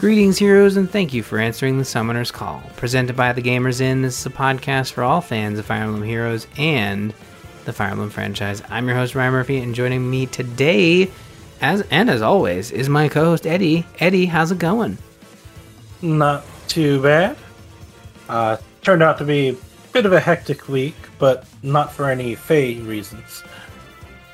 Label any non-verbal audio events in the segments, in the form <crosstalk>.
Greetings, heroes, and thank you for answering the Summoner's Call. Presented by the Gamers Inn, this is a podcast for all fans of Fire Emblem Heroes and the Fire Emblem franchise. I'm your host, Ryan Murphy, and joining me today, as and as always, is my co-host Eddie. Eddie, how's it going? Not too bad. Uh, turned out to be a bit of a hectic week, but not for any Feh reasons.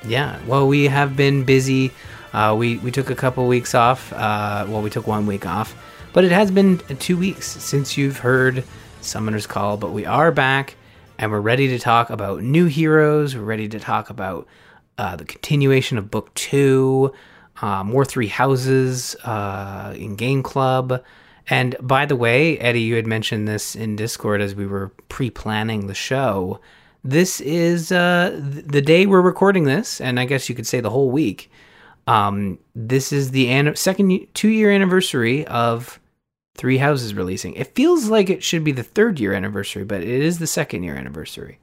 Yeah, well, we have been busy. Uh, we we took a couple weeks off. Uh, well, we took one week off, but it has been two weeks since you've heard Summoner's Call. But we are back, and we're ready to talk about new heroes. We're ready to talk about uh, the continuation of Book Two, uh, more Three Houses uh, in Game Club. And by the way, Eddie, you had mentioned this in Discord as we were pre-planning the show. This is uh, the day we're recording this, and I guess you could say the whole week. Um, this is the an- second two-year anniversary of Three Houses releasing. It feels like it should be the third year anniversary, but it is the second year anniversary.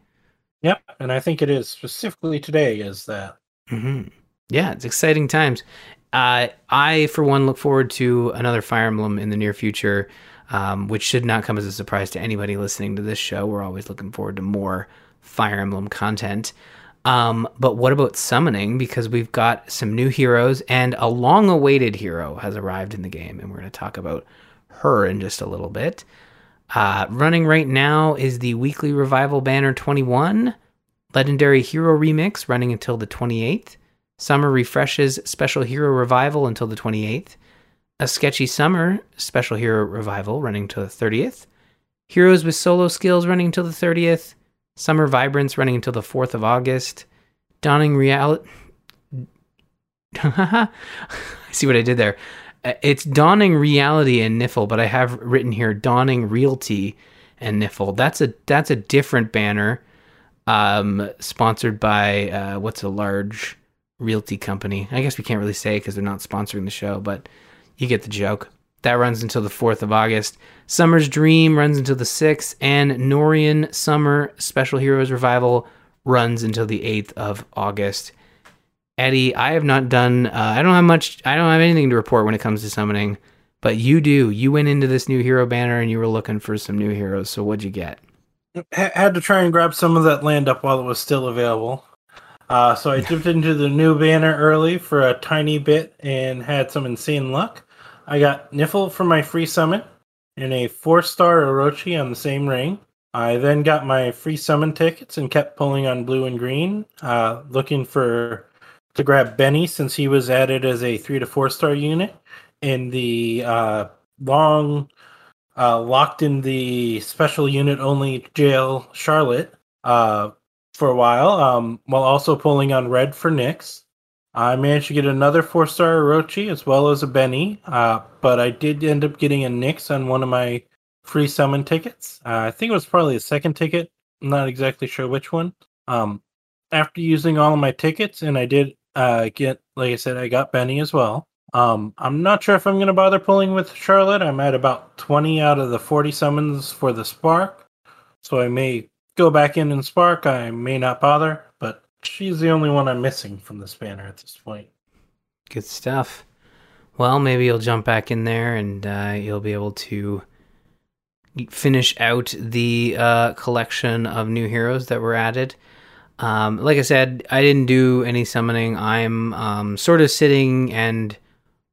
Yep, and I think it is specifically today is that. Mm-hmm. Yeah, it's exciting times. Uh, I, for one, look forward to another Fire Emblem in the near future, um, which should not come as a surprise to anybody listening to this show. We're always looking forward to more Fire Emblem content. Um, but what about summoning? Because we've got some new heroes, and a long awaited hero has arrived in the game, and we're going to talk about her in just a little bit. Uh, running right now is the weekly revival banner 21, legendary hero remix running until the 28th. Summer refreshes special hero revival until the 28th. A sketchy summer special hero revival running to the 30th. Heroes with solo skills running until the 30th. Summer vibrance running until the 4th of August. Dawning reality. <laughs> See what I did there. Uh, It's dawning reality and Nifl, but I have written here dawning realty and Nifl. That's a that's a different banner, um, sponsored by uh, what's a large realty company. I guess we can't really say because they're not sponsoring the show, but you get the joke. That runs until the 4th of August. Summer's Dream runs until the 6th, and Nohrian Summer Special Heroes Revival runs until the 8th of August. Eddie, I have not done, uh, I don't have much, I don't have anything to report when it comes to summoning, but you do. You went into this new hero banner and you were looking for some new heroes, so what'd you get? H- had to try and grab some of that land up while it was still available. Uh, so I dipped into the new banner early for a tiny bit and had some insane luck. I got Nifl for my free summon and a four star Orochi on the same ring. I then got my free summon tickets and kept pulling on blue and green, uh, looking for to grab Benny since he was added as a three to four star unit in the uh, long uh, locked in the special unit only jail Charlotte uh, for a while, um, while also pulling on red for Nyx. I managed to get another four star Orochi as well as a Benny, uh, but I did end up getting a Nyx on one of my free summon tickets. Uh, I think it was probably the second ticket. I'm not exactly sure which one. Um, after using all of my tickets, and I did uh, get, like I said, I got Benny as well. Um, I'm not sure if I'm going to bother pulling with Charlotte. I'm at about 20 out of the 40 summons for the Spark, so I may go back in and Spark. I may not bother, but she's the only one I'm missing from this banner at this point. Good stuff. Well, maybe you'll jump back in there and uh, you'll be able to finish out the uh, collection of new heroes that were added. Um, like I said, I didn't do any summoning. I'm um, sort of sitting and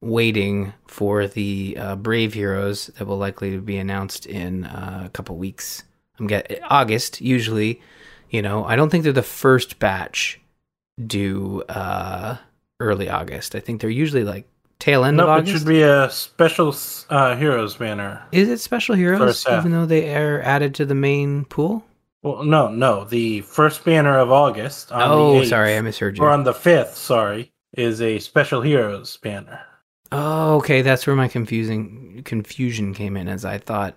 waiting for the uh, Brave heroes that will likely be announced in uh, a couple weeks. I'm get August usually. You know, I don't think they're the first batch due uh, early August. I think they're usually like tail end No, of it should be a special uh, heroes banner. Is it special heroes even though they are added to the main pool? Well, no, no, the first banner of August. On Oh, the 8th, sorry, I misheard you. Or on the fifth, sorry, is a special heroes banner. Oh, okay, that's where my confusing confusion came in, as I thought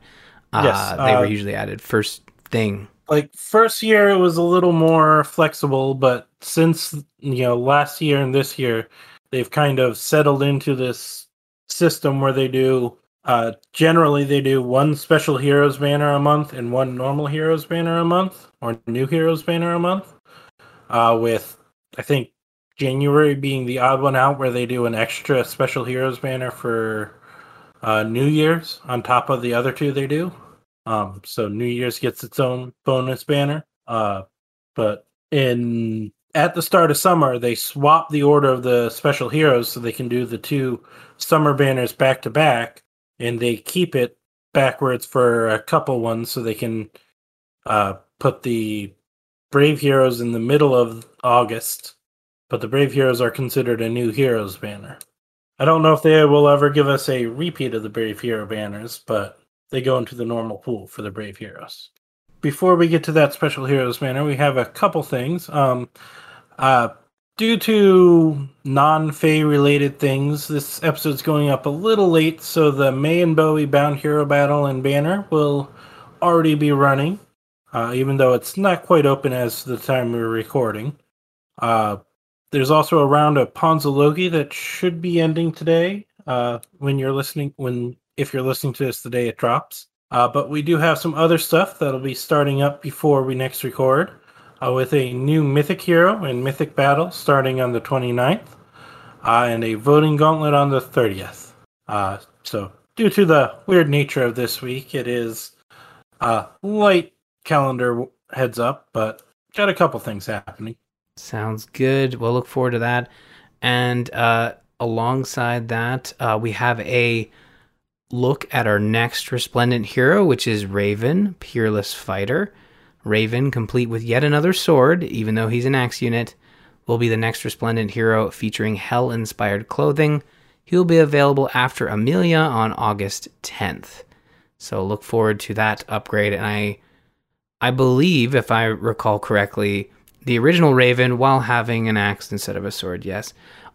uh, Yes, they were uh, usually added first thing. Like first year it was a little more flexible but since you know last year and this year they've kind of settled into this system where they do uh generally they do one special heroes banner a month and one normal heroes banner a month or new heroes banner a month uh with i think january being the odd one out where they do an extra special heroes banner for uh, New Year's on top of the other two they do. Um, so New Year's gets its own bonus banner. Uh, but in at the start of summer, they swap the order of the special heroes so they can do the two summer banners back to back, and they keep it backwards for a couple ones so they can uh, put the brave heroes in the middle of August. But the brave heroes are considered a new heroes banner. I don't know if they will ever give us a repeat of the brave hero banners, but they go into the normal pool for the brave heroes. Before we get to that special heroes banner, we have a couple things. Um, uh, due to non-Feh related things, this episode's going up a little late, so the Mae and Boey Bound Hero Battle and banner will already be running, uh, even though it's not quite open as the time we're recording. Uh, there's also a round of Pawns of Loki that should be ending today. Uh, when you're listening, when if you're listening to this the day it drops. Uh, but we do have some other stuff that'll be starting up before we next record uh, with a new Mythic hero and Mythic battle starting on the 29th, uh, and a voting gauntlet on the 30th. Uh, so, due to the weird nature of this week, it is a light calendar heads up, but got a couple things happening. Sounds good. We'll look forward to that. And uh, alongside that, uh, we have a look at our next resplendent hero, which is Raven, Peerless Fighter. Raven, complete with yet another sword, even though he's an axe unit, will be the next resplendent hero featuring hell inspired clothing. He will be available after Amelia on August 10th. So look forward to that upgrade. And I I believe, if I recall correctly, the original Raven, while having an axe instead of a sword, yes,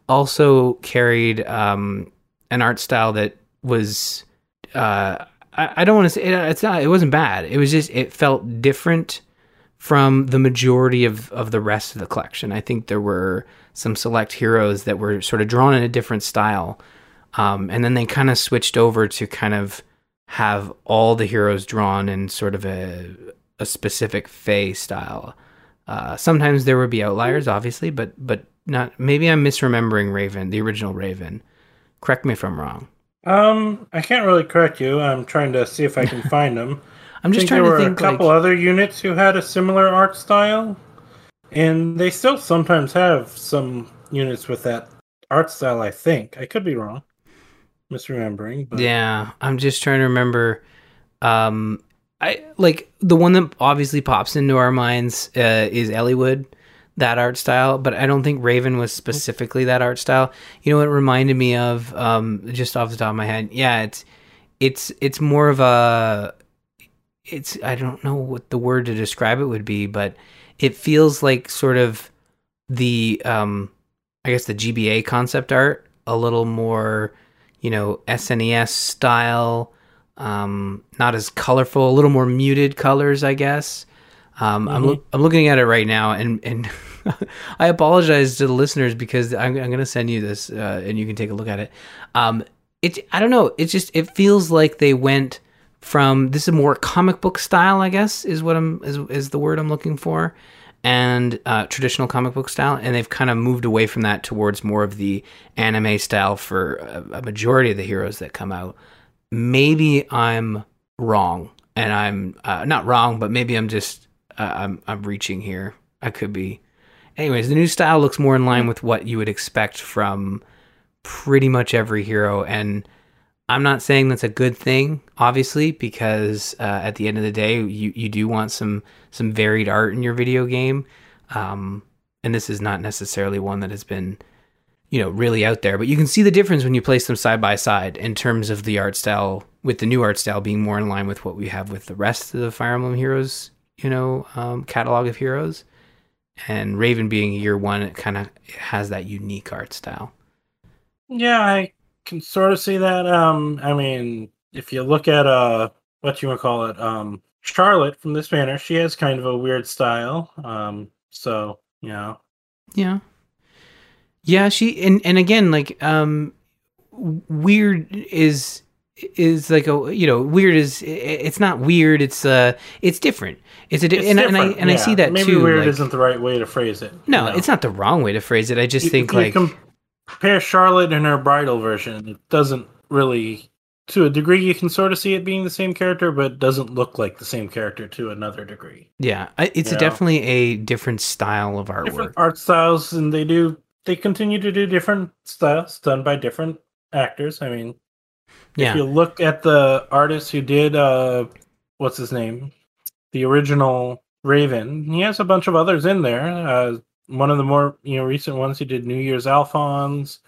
also carried um, an art style that was uh, I, I don't want to say it, it's not. It wasn't bad. It was just it felt different from the majority of of the rest of the collection. I think there were some select heroes that were sort of drawn in a different style, um, and then they kind of switched over to kind of have all the heroes drawn in sort of a a specific Feh style. Uh, sometimes there would be outliers, obviously, but but not. Maybe I'm misremembering Raven, the original Raven. Correct me if I'm wrong. Um, I can't really correct you. I'm trying to see if I can <laughs> find them. I'm just trying to think there were a couple like, other units who had a similar art style, and they still sometimes have some units with that art style. I think I could be wrong, misremembering. But Yeah, I'm just trying to remember. Um, I like the one that obviously pops into our minds uh, is Eliwood, that art style. But I don't think Raven was specifically that art style. You know what it reminded me of? Um, just off the top of my head, yeah, it's it's it's more of a it's I don't know what the word to describe it would be, but it feels like sort of the um I guess the GBA concept art a little more, you know, SNES style, um not as colorful, a little more muted colors, I guess. Um I'm loo- I'm looking at it right now and and <laughs> <laughs> I apologize to the listeners because I'm, I'm going to send you this uh, and you can take a look at it. Um it I don't know, it just it feels like they went from this is more comic book style, I guess, is what I'm is is the word I'm looking for, and uh, traditional comic book style, and they've kind of moved away from that towards more of the anime style for a, a majority of the heroes that come out. Maybe I'm wrong, and I'm uh, not wrong, but maybe I'm just uh, I'm I'm reaching here. I could be. Anyways, the new style looks more in line with what you would expect from pretty much every hero, and I'm not saying that's a good thing, obviously, because uh, at the end of the day, you, you do want some some varied art in your video game, um, and this is not necessarily one that has been, you know, really out there. But you can see the difference when you place them side by side in terms of the art style, with the new art style being more in line with what we have with the rest of the Fire Emblem Heroes, you know, um, catalog of heroes, and Raven being year one, it kind of has that unique art style. yeah, I can sort of see that. Um, I mean, if you look at uh, what you want to call it, um, Charlotte from this banner, she has kind of a weird style. Um, so you know, Yeah. Yeah, she and and again like um weird is is like a you know weird is it's not weird it's uh it's different it's a di- it's and, and I different, and I yeah. see that Maybe too weird like- isn't the right way to phrase it. no you know? it's not the wrong way to phrase it I just You- think you like compare Charlotte and her bridal version. It doesn't really to a degree you can sort of see it being the same character, but doesn't look like the same character to another degree. Yeah, it's definitely a different style of artwork. Different art styles, and they do they continue to do different styles done by different actors. I mean, yeah, if you look at the artist who did uh what's his name the original raven he has a bunch of others in there uh one of the more you know recent ones he did new year's alphonse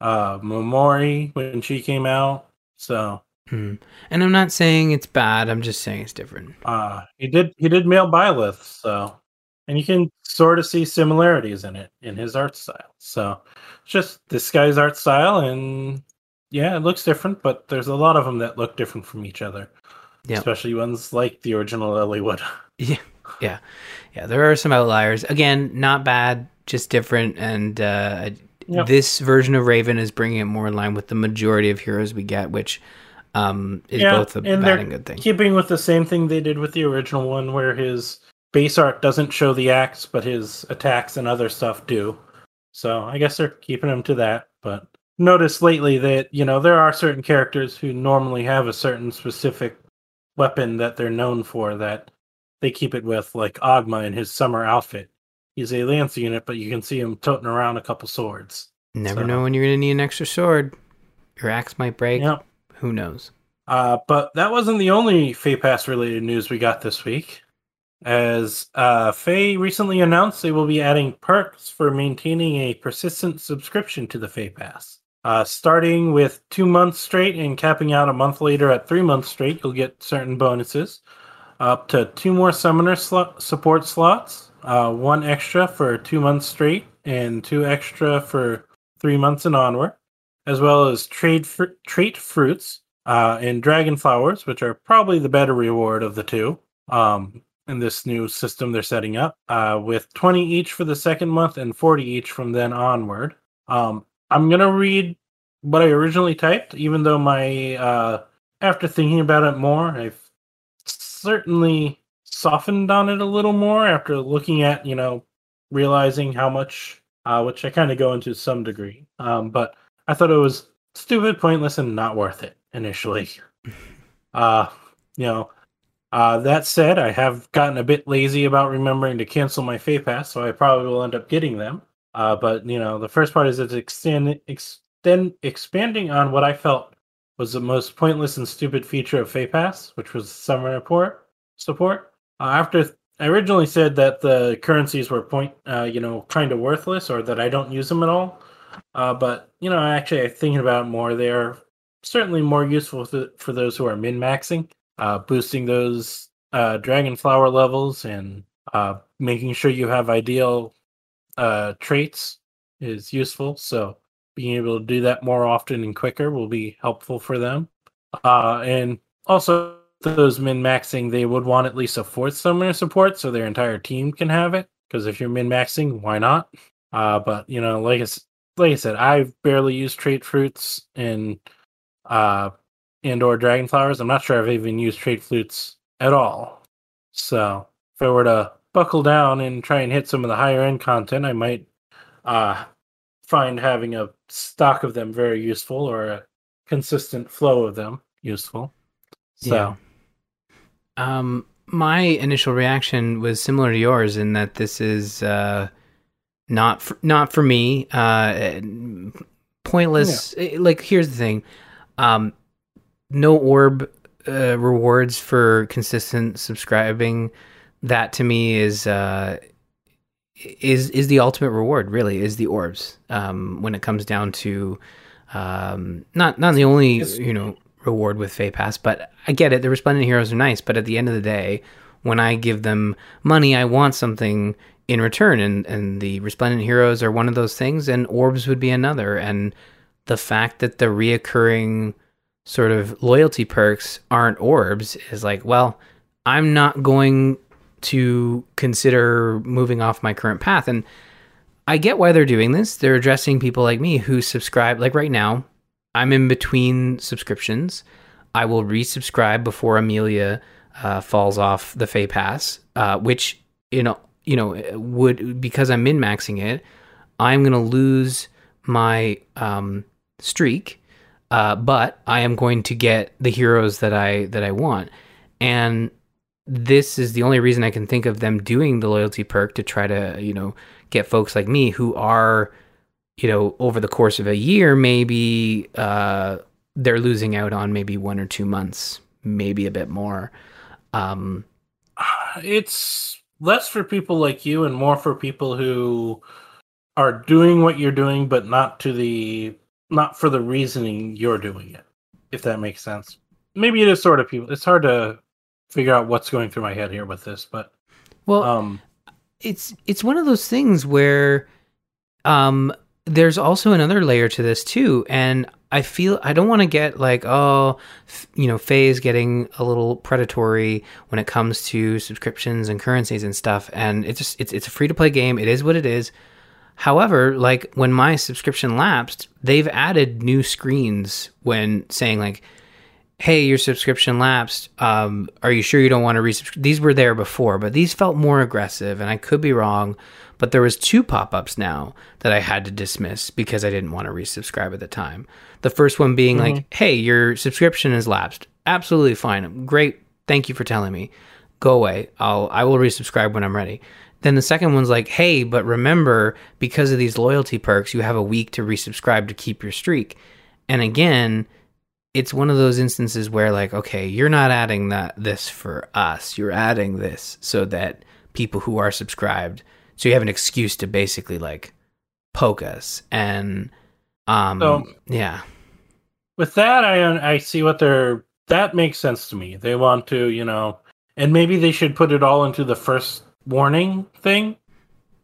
uh momori when she came out so Hmm. and I'm not saying it's bad. I'm just saying it's different. uh he did he did male byleth so and you can sort of see similarities in it in his art style so it's just this guy's art style and yeah it looks different but there's a lot of them that look different from each other Yeah. especially ones like the original Eliwood. <laughs> Yeah, yeah, yeah. There are some outliers. Again, not bad, just different. And uh, Yep. this version of Raven is bringing it more in line with the majority of heroes we get, which um, is both a and bad and good thing. keeping with the same thing they did with the original one, where his base art doesn't show the acts, but his attacks and other stuff do. So I guess they're keeping him to that. But notice lately that you know there are certain characters who normally have a certain specific weapon that they're known for that they keep it with, like Ogma in his summer outfit. He's a lance unit, but you can see him toting around a couple swords. Never so- know when you're going to need an extra sword. Your axe might break. Yep. Who knows? Uh, but that wasn't the only Feh Pass related news we got this week. As uh, Feh recently announced, they will be adding perks for maintaining a persistent subscription to the Feh Pass. Uh, starting with two months straight and capping out a month later at three months straight, you'll get certain bonuses. Up to two more summoner slot support slots, uh, one extra for two months straight, and two extra for three months and onward, as well as trade fr- trait fruits uh, and dragon flowers, which are probably the better reward of the two um, in this new system they're setting up, uh, with 20 each for the second month and 40 each from then onward. Um, I'm going to read what I originally typed, even though my, uh, after thinking about it more, I've certainly softened on it a little more after looking at, you know, realizing how much, uh, which I kind of go into some degree. Um, but I thought it was stupid, pointless, and not worth it initially. <laughs> Uh, you know, uh, that said, I have gotten a bit lazy about remembering to cancel my Feh Pass, so I probably will end up getting them. Uh, but you know, the first part is it's extend, extend expanding on what I felt was the most pointless and stupid feature of Feh Pass, which was summer report support. Uh, after I originally said that the currencies were point, uh, you know, kind of worthless, or that I don't use them at all. Uh, but you know, actually, thinking about it more, they are certainly more useful th- for those who are min maxing, uh, boosting those uh, dragon flower levels and making sure you have ideal uh, traits is useful. So being able to do that more often and quicker will be helpful for them. Uh, and also those min maxing, they would want at least a fourth summoner support so their entire team can have it. Because if you're min maxing, why not? Uh, but you know, like I, like I said, I've barely used trait fruits and uh and or dragon flowers. I'm not sure I've even used trait fruits at all. So if I were to buckle down and try and hit some of the higher end content, I might uh find having a stock of them very useful or a consistent flow of them useful. So Yeah. Um, my initial reaction was similar to yours in that this is uh, not for, not for me. Uh, pointless. eh, Like here's the thing, um, no orb uh, rewards for consistent subscribing. That to me is uh, is is the ultimate reward. Really, is the orbs. Um, when it comes down to um, not not the only It's- you know reward with Fay Pass, but I get it. The resplendent heroes are nice, but at the end of the day, when I give them money, I want something in return, and and the resplendent heroes are one of those things, and orbs would be another. And the fact that the reoccurring sort of loyalty perks aren't orbs is like, well, I'm not going to consider moving off my current path, and I get why they're doing this. They're addressing people like me who subscribe. Like right now, I'm in between subscriptions. I will resubscribe before Amelia uh, falls off the Fay Pass, uh, which you know, you know, would because I'm min maxing it, I'm gonna lose my um, streak uh, but I am going to get the heroes that I that I want, and this is the only reason I can think of them doing the loyalty perk to try to you know get folks like me who are you know over the course of a year maybe uh, they're losing out on maybe one or two months, maybe a bit more. Um, it's less for people like you and more for people who are doing what you're doing, but not to the not for the reasoning you're doing it. If that makes sense. Maybe it is sort of people. It's hard to figure out what's going through my head here with this, but well, um, it's it's one of those things where um there's also another layer to this too and I feel I don't want to get like oh f- you know Feh is getting a little predatory when it comes to subscriptions and currencies and stuff and it's just it's it's a free to play game it is what it is. However like when my subscription lapsed they've added new screens when saying like hey your subscription lapsed um, are you sure you don't want to resubscribe these were there before but these felt more aggressive and I could be wrong but there was two pop-ups now that I had to dismiss because I didn't want to resubscribe at the time. The first one being mm-hmm. like, "Hey, your subscription has lapsed." Absolutely fine. Great. Thank you for telling me. Go away. I'll I will resubscribe when I'm ready. Then the second one's like, "Hey, but remember because of these loyalty perks, you have a week to resubscribe to keep your streak." And again, it's one of those instances where like, okay, you're not adding that this for us. You're adding this so that people who are subscribed so you have an excuse to basically like poke us. And um so, yeah. with that i i see what they're that makes sense to me. They want to you know and maybe they should put it all into the first warning thing.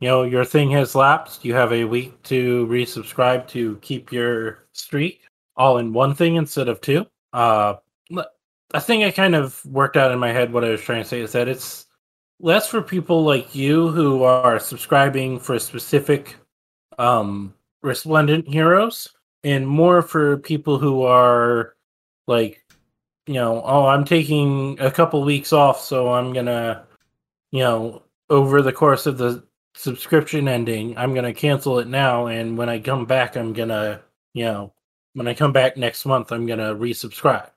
You know your thing has lapsed. You have a week to resubscribe to keep your streak all in one thing instead of two. Uh i think i kind of worked out in my head what i was trying to say is that it's less for people like you who are subscribing for specific um resplendent heroes and more for people who are like you know oh i'm taking a couple weeks off so i'm gonna you know over the course of the subscription ending i'm gonna cancel it now and when i come back i'm gonna you know when i come back next month i'm gonna resubscribe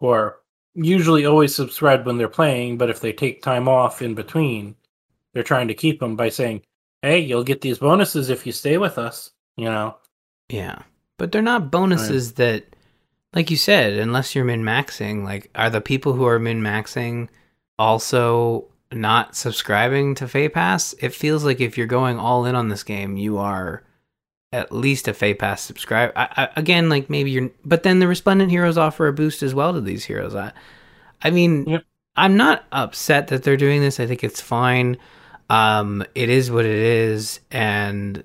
or usually always subscribe when they're playing, but if they take time off in between, they're trying to keep them by saying, "Hey, you'll get these bonuses if you stay with us." You know. Yeah, but they're not bonuses right. that, like you said, unless you're min maxing. Like, are the people who are min maxing also not subscribing to Feh Pass? It feels like if you're going all in on this game, you are at least a Feh Pass subscribe. I, I, again, like maybe you're, but then the Resplendent Heroes offer a boost as well to these heroes. I, I mean, yep. I'm not upset that they're doing this. I think it's fine. Um, it is what it is, and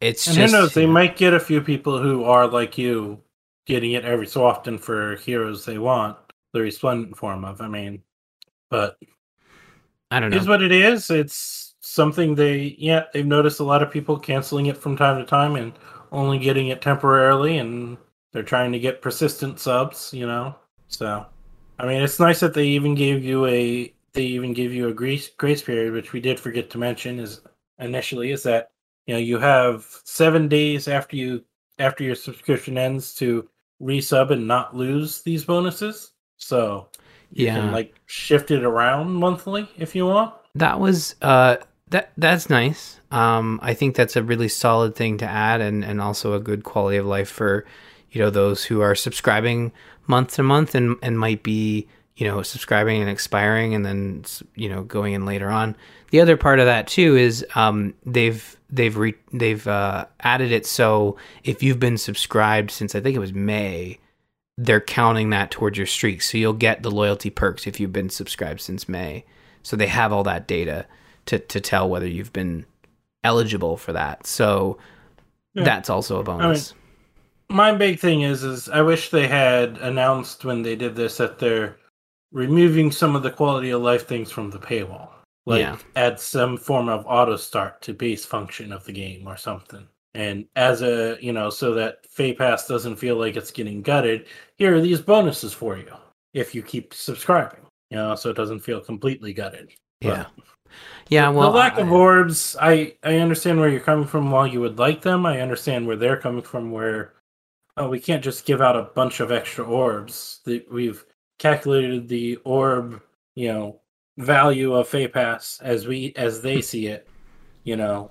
it's and just. who knows? They might get a few people who are like you, getting it every so often for heroes they want the Resplendent form of. I mean, but I don't know. Is what it is. It's something they yeah they've noticed a lot of people canceling it from time to time and only getting it temporarily and they're trying to get persistent subs you know? So i mean it's nice that they even gave you a they even give you a grace grace period which we did forget to mention is initially is that you know you have seven days after you after your subscription ends to resub and not lose these bonuses. So you yeah. can like shift it around monthly if you want. That was uh that that's nice. Um, I think that's a really solid thing to add, and and also a good quality of life for you know those who are subscribing month to month and and might be you know subscribing and expiring and then you know going in later on. The other part of that too is um, they've they've re- they've uh, added it so if you've been subscribed since I think it was May, they're counting that towards your streak. So you'll get the loyalty perks if you've been subscribed since May. So they have all that data to to tell whether you've been eligible for that. So yeah. that's also a bonus. I mean, my big thing is is I wish they had announced when they did this that they're removing some of the quality of life things from the paywall. Like yeah. add some form of auto start to base function of the game or something. And as a you know, so that Feh Pass doesn't feel like it's getting gutted, here are these bonuses for you if you keep subscribing. You know, so it doesn't feel completely gutted. But, yeah, well, the lack I, of orbs, I I understand where you're coming from. While you would like them, I understand where they're coming from. Where oh, we can't just give out a bunch of extra orbs. That we've calculated the orb, you know, value of Pass as we as they see it, you know,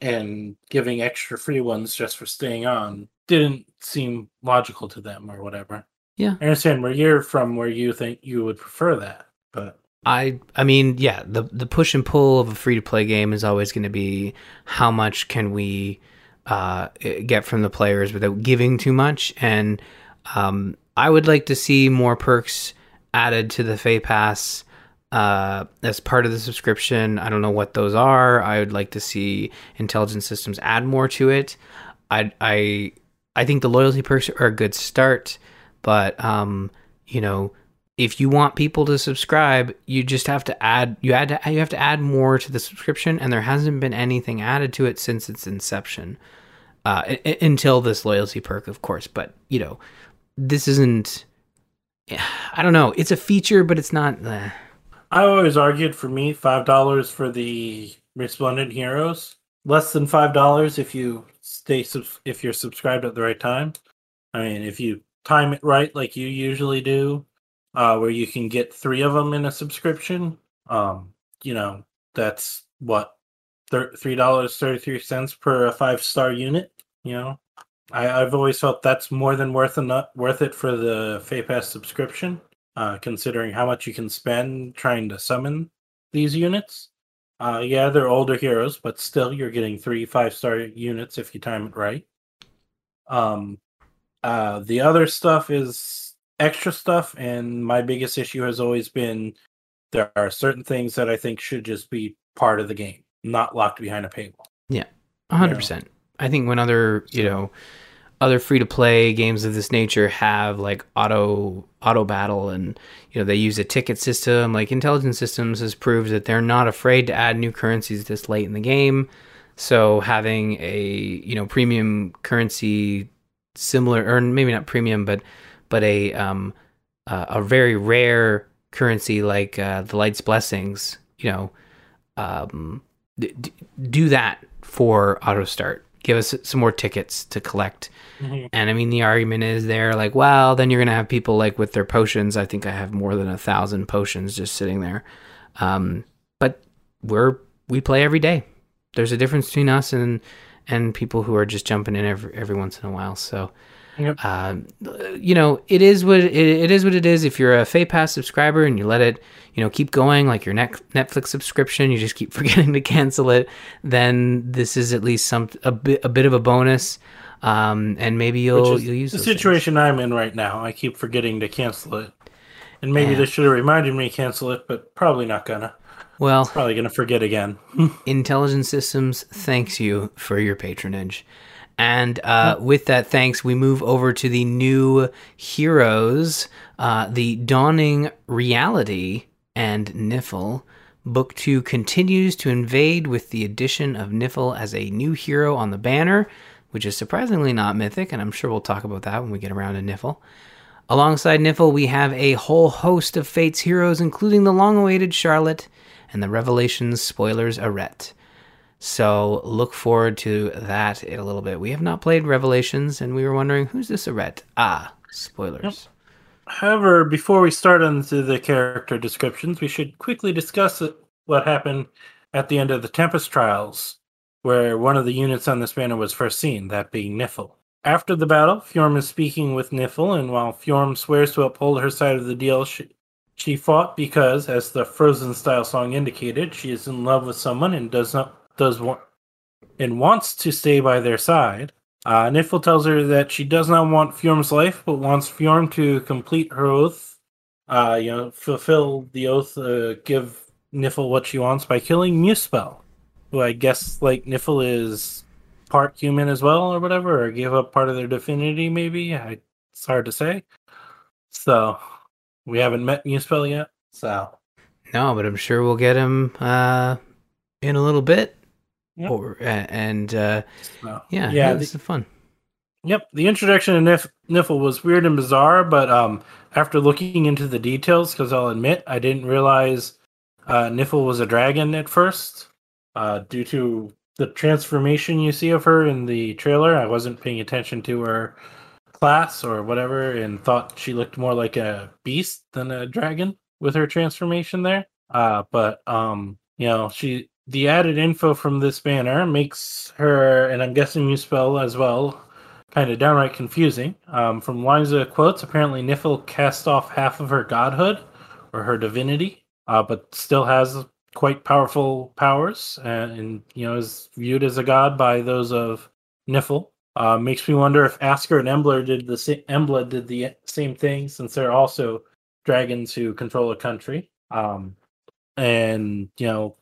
and giving extra free ones just for staying on didn't seem logical to them or whatever. Yeah. I understand where you're from where you think you would prefer that, but I I mean, yeah, the the push and pull of a free to play game is always going to be how much can we uh, get from the players without giving too much, and um, I would like to see more perks added to the Feh Pass uh, as part of the subscription. I don't know what those are. I would like to see Intelligent Systems add more to it. I I I think the loyalty perks are a good start, but um, you know, if you want people to subscribe, you just have to add you add you have to add more to the subscription, and there hasn't been anything added to it since its inception. Uh, until this loyalty perk, of course, but you know, this isn't. I don't know. It's a feature, but it's not. Uh, I always argued for me five dollars for the resplendent heroes, less than five dollars if you stay if you're subscribed at the right time. I mean, if you time it right, like you usually do, uh, where you can get three of them in a subscription. Um, you know, that's what three dollars thirty three cents per a five star unit. You know, I, I've always felt that's more than worth enough worth it for the Feh Pass subscription uh, considering how much you can spend trying to summon these units. Uh, yeah, they're older heroes, but still, you're getting three five star units if you time it right. Um, uh, the other stuff is extra stuff, and my biggest issue has always been there are certain things that I think should just be part of the game, not locked behind a paywall. Yeah, hundred percent. I think when other you know other free to play games of this nature have like auto auto battle and you know they use a ticket system like intelligent systems has proved that they're not afraid to add new currencies this late in the game so having a you know premium currency similar or maybe not premium but but a um uh, a very rare currency like uh, the light's blessings you know um d- d- do that for auto start give us some more tickets to collect. Mm-hmm. And I mean, the argument is there like, well, then you're going to have people like with their potions. I think I have more than a thousand potions just sitting there. Um, but we're, we play every day. There's a difference between us and, and people who are just jumping in every, every once in a while. So, Yep. Um, you know, it is what it, it is. What it is. If you're a Feh Pass subscriber and you let it, you know, keep going like your Netflix subscription, you just keep <laughs> forgetting to cancel it. Then this is at least some a bit a bit of a bonus. Um, and maybe you'll you'll use the situation things. I'm in right now. I keep forgetting to cancel it, and maybe yeah. this should have reminded me to cancel it, but probably not gonna. Well, probably gonna forget again. <laughs> Intelligent Systems thanks you for your patronage. And uh, with that, thanks, we move over to the new heroes, uh, the Dawning Reality and Nifl. Book 2 continues to invade with the addition of Nifl as a new hero on the banner, which is surprisingly not mythic, and I'm sure we'll talk about that when we get around to Nifl. Alongside Nifl, we have a whole host of Fate's heroes, including the long awaited Charlotte and the Revelations spoilers Arete. So look forward to that in a little bit. We have not played Revelations, and we were wondering who's this Arete? Ah, spoilers. Yep. However, before we start into the character descriptions, we should quickly discuss what happened at the end of the Tempest trials, where one of the units on this banner was first seen, that being Nifl. After the battle, Fjorm is speaking with Nifl, and while Fjorm swears to uphold her side of the deal, she, she fought because, as the Frozen style song indicated, she is in love with someone and does not does want and wants to stay by their side. Uh, Nifl tells her that she does not want Fjorm's life, but wants Fjorm to complete her oath. Uh, you know, fulfill the oath, uh, give Nifl what she wants by killing Muspell, who I guess like Nifl is part human as well, or whatever, or give up part of their divinity. Maybe I, it's hard to say. So we haven't met Muspell yet. So no, but I'm sure we'll get him uh, in a little bit. Yep. Or, and uh, yeah, yeah, yeah, this is fun. Yep, the introduction of Nif- Nifl was weird and bizarre, but um, after looking into the details, because I'll admit I didn't realize uh, Nifl was a dragon at first, uh, due to the transformation you see of her in the trailer. I wasn't paying attention to her class or whatever and thought she looked more like a beast than a dragon with her transformation there. Uh, but um, you know, she the added info from this banner makes her, and I'm guessing you spell as well, kind of downright confusing. Um, from lines of quotes, apparently Nifl cast off half of her godhood or her divinity, uh, but still has quite powerful powers, and, and, you know is viewed as a god by those of Nifl. Uh, makes me wonder if Askr and Embla did the same. Embla did the same thing, since they're also dragons who control a country. Um, and you know,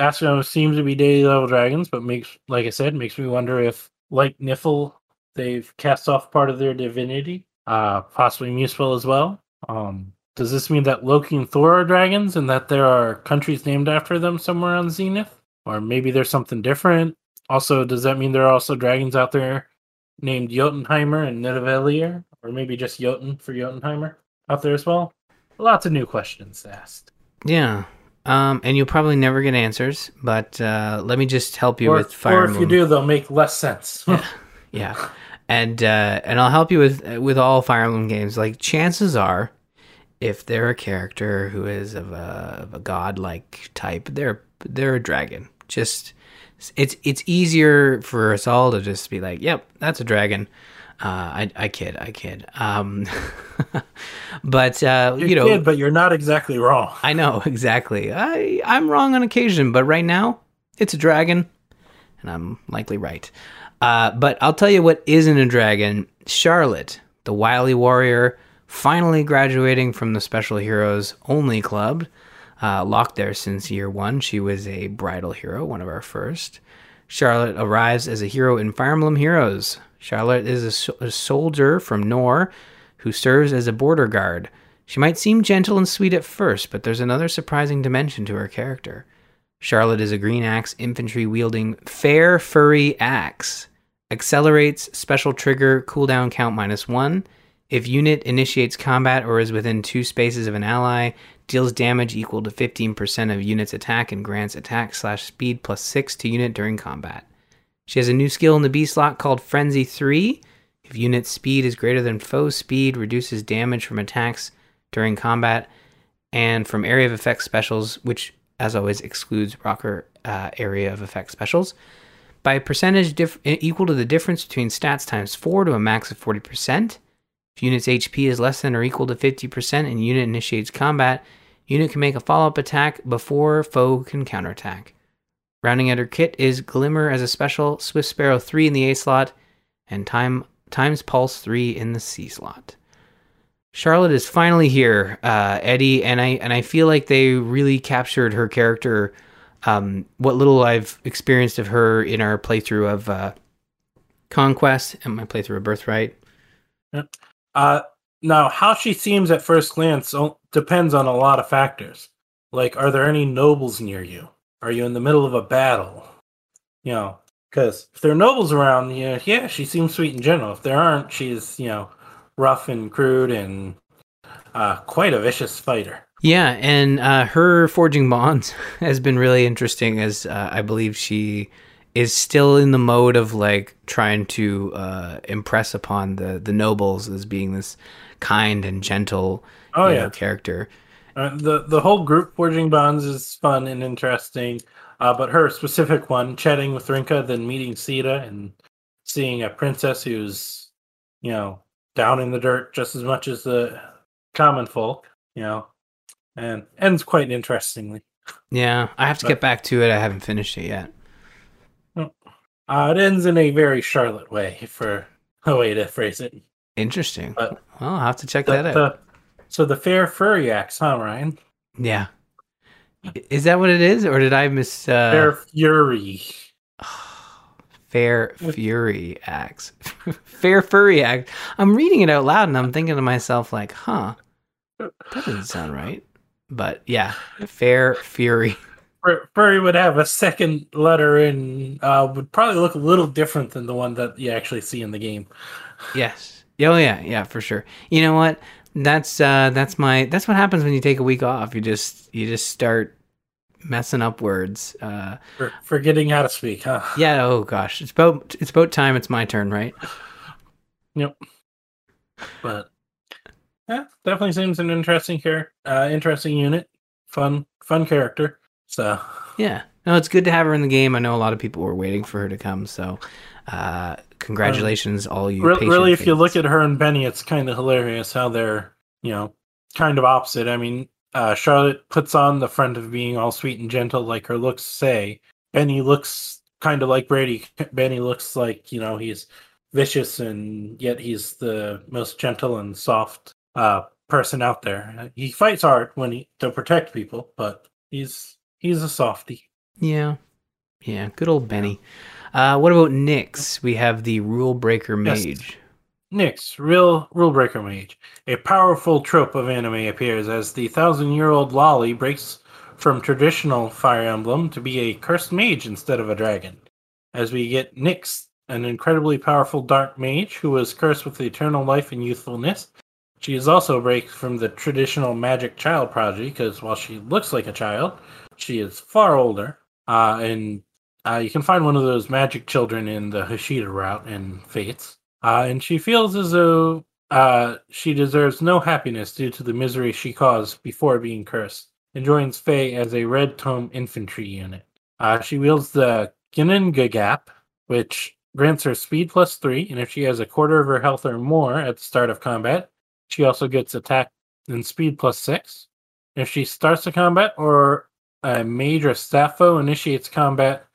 Askr seems to be daily level dragons, but makes, like I said, makes me wonder if, like Nifl, they've cast off part of their divinity, uh, possibly Muspell as well. Um, does this mean that Loki and Thor are dragons and that there are countries named after them somewhere on Zenith? Or maybe there's something different? Also, does that mean there are also dragons out there named Jotunheimer and Nidavellir? Or maybe just Jotun for Jotunheimer out there as well? Lots of new questions asked. Yeah. Um, and you'll probably never get answers, but uh, let me just help you or, with Fire Or if you do, they'll make less sense. <laughs> yeah. Yeah. and uh and i'll help you with with all fire emblem games. Like chances are if they're a character who is of a, of a god-like type they're they're a dragon. Just it's it's easier for us all to just be like yep that's a dragon uh i i kid i kid um <laughs> but uh You're you know kid, but you're not exactly wrong. <laughs> I know exactly. I I'm wrong on occasion, but right now it's a dragon, and I'm likely right. Uh, but I'll tell you what isn't a dragon. Charlotte, the wily warrior, finally graduating from the Special Heroes Only Club. Uh, locked there since year one, she was a bridal hero, one of our first. Charlotte arrives as a hero in Fire Emblem Heroes. Charlotte is a, a soldier from Nohr who serves as a border guard. She might seem gentle and sweet at first, but there's another surprising dimension to her character. Charlotte is a green axe infantry wielding fair furry axe. Accelerates special trigger cooldown count minus one. If unit initiates combat or is within two spaces of an ally, deals damage equal to 15% of unit's attack and grants attack slash speed plus six to unit during combat. She has a new skill in the B slot called Frenzy 3. If unit speed is greater than foe speed, reduces damage from attacks during combat and from area of effect specials, which, as always, excludes Rokkr uh, area of effect specials, by a percentage equal to the difference between stats times 4 to a max of 40%. If unit's HP is less than or equal to 50% and unit initiates combat, unit can make a follow up attack before foe can counterattack. Rounding out her kit is Glimmer as a special, Swift Sparrow 3 in the A slot, and time Times Pulse 3 in the C slot. Charlotte is finally here, uh, Eddie, and I and I feel like they really captured her character. Um, what little I've experienced of her in our playthrough of uh, Conquest and my playthrough of Birthright. Uh, now, how she seems at first glance depends on a lot of factors. Like, are there any nobles near you? Are you in the middle of a battle? You know, because if there are nobles around, yeah, yeah, she seems sweet in general. If there aren't, she's you know rough and crude and uh, quite a vicious fighter. Yeah, and uh, her forging bonds <laughs> has been really interesting, as uh, I believe she is still in the mode of like trying to uh, impress upon the the nobles as being this kind and gentle Oh you yeah, know, character. Uh, the the whole group forging bonds is fun and interesting, uh, but her specific one, chatting with Rinkah, then meeting Sita and seeing a princess who's, you know, down in the dirt just as much as the common folk, you know, and ends quite interestingly. Yeah, I have to But- get back to it. I haven't finished it yet. Uh, it ends in a very Charlotte way, for a way to phrase it. Interesting. But- well, I'll have to check The- that out. the- so the fair furry axe, huh, Ryan? yeah. Is that what it is, or did I miss? Uh, fair fury. <sighs> Fair Fury Axe. <laughs> Fair Furry Axe. I'm reading it out loud and I'm thinking to myself, like, huh, that doesn't sound right. But yeah, Fair Fury. Furry would have a second letter and uh, would probably look a little different than the one that you actually see in the game. Yes. Oh yeah, yeah, for sure. You know what? That's uh that's my that's what happens when you take a week off. You just you just start messing up words. Uh For forgetting how to speak, huh? yeah, oh gosh. It's about it's about time it's my turn, right? Yep. But yeah, definitely seems an interesting character, uh, interesting unit, fun, fun character. So Yeah. No, it's good to have her in the game. I know a lot of people were waiting for her to come, so uh congratulations all you Re- really, if you look at her and Benny, it's kind of hilarious how they're, you know, kind of opposite. I mean, uh, Charlotte puts on the front of being all sweet and gentle, like her looks say. Benny looks kind of like Brady. <laughs> Benny looks like, you know, he's vicious and yet he's the most gentle and soft uh, person out there. He fights hard when he to protect people, but he's he's a softie. Yeah. Yeah, good old Benny. Uh what about Nyx? We have the rule breaker Yes. mage. Nyx, real rule breaker mage. A powerful trope of anime appears as the thousand year old Lolly breaks from traditional Fire Emblem to be a cursed mage instead of a dragon. As we get Nyx, an incredibly powerful dark mage who was cursed with eternal life and youthfulness. She is also a break from the traditional magic child prodigy because while she looks like a child, she is far older. Uh, and uh, you can find one of those magic children in the Hoshido route in Fates. Uh, and she feels as though uh, she deserves no happiness due to the misery she caused before being cursed, and joins Feh as a Red Tome infantry unit. Uh, she wields the Ginnungagap, which grants her speed plus three, and if she has a quarter of her health or more at the start of combat, she also gets attack and speed plus six. If she starts a combat or a major staffo initiates combat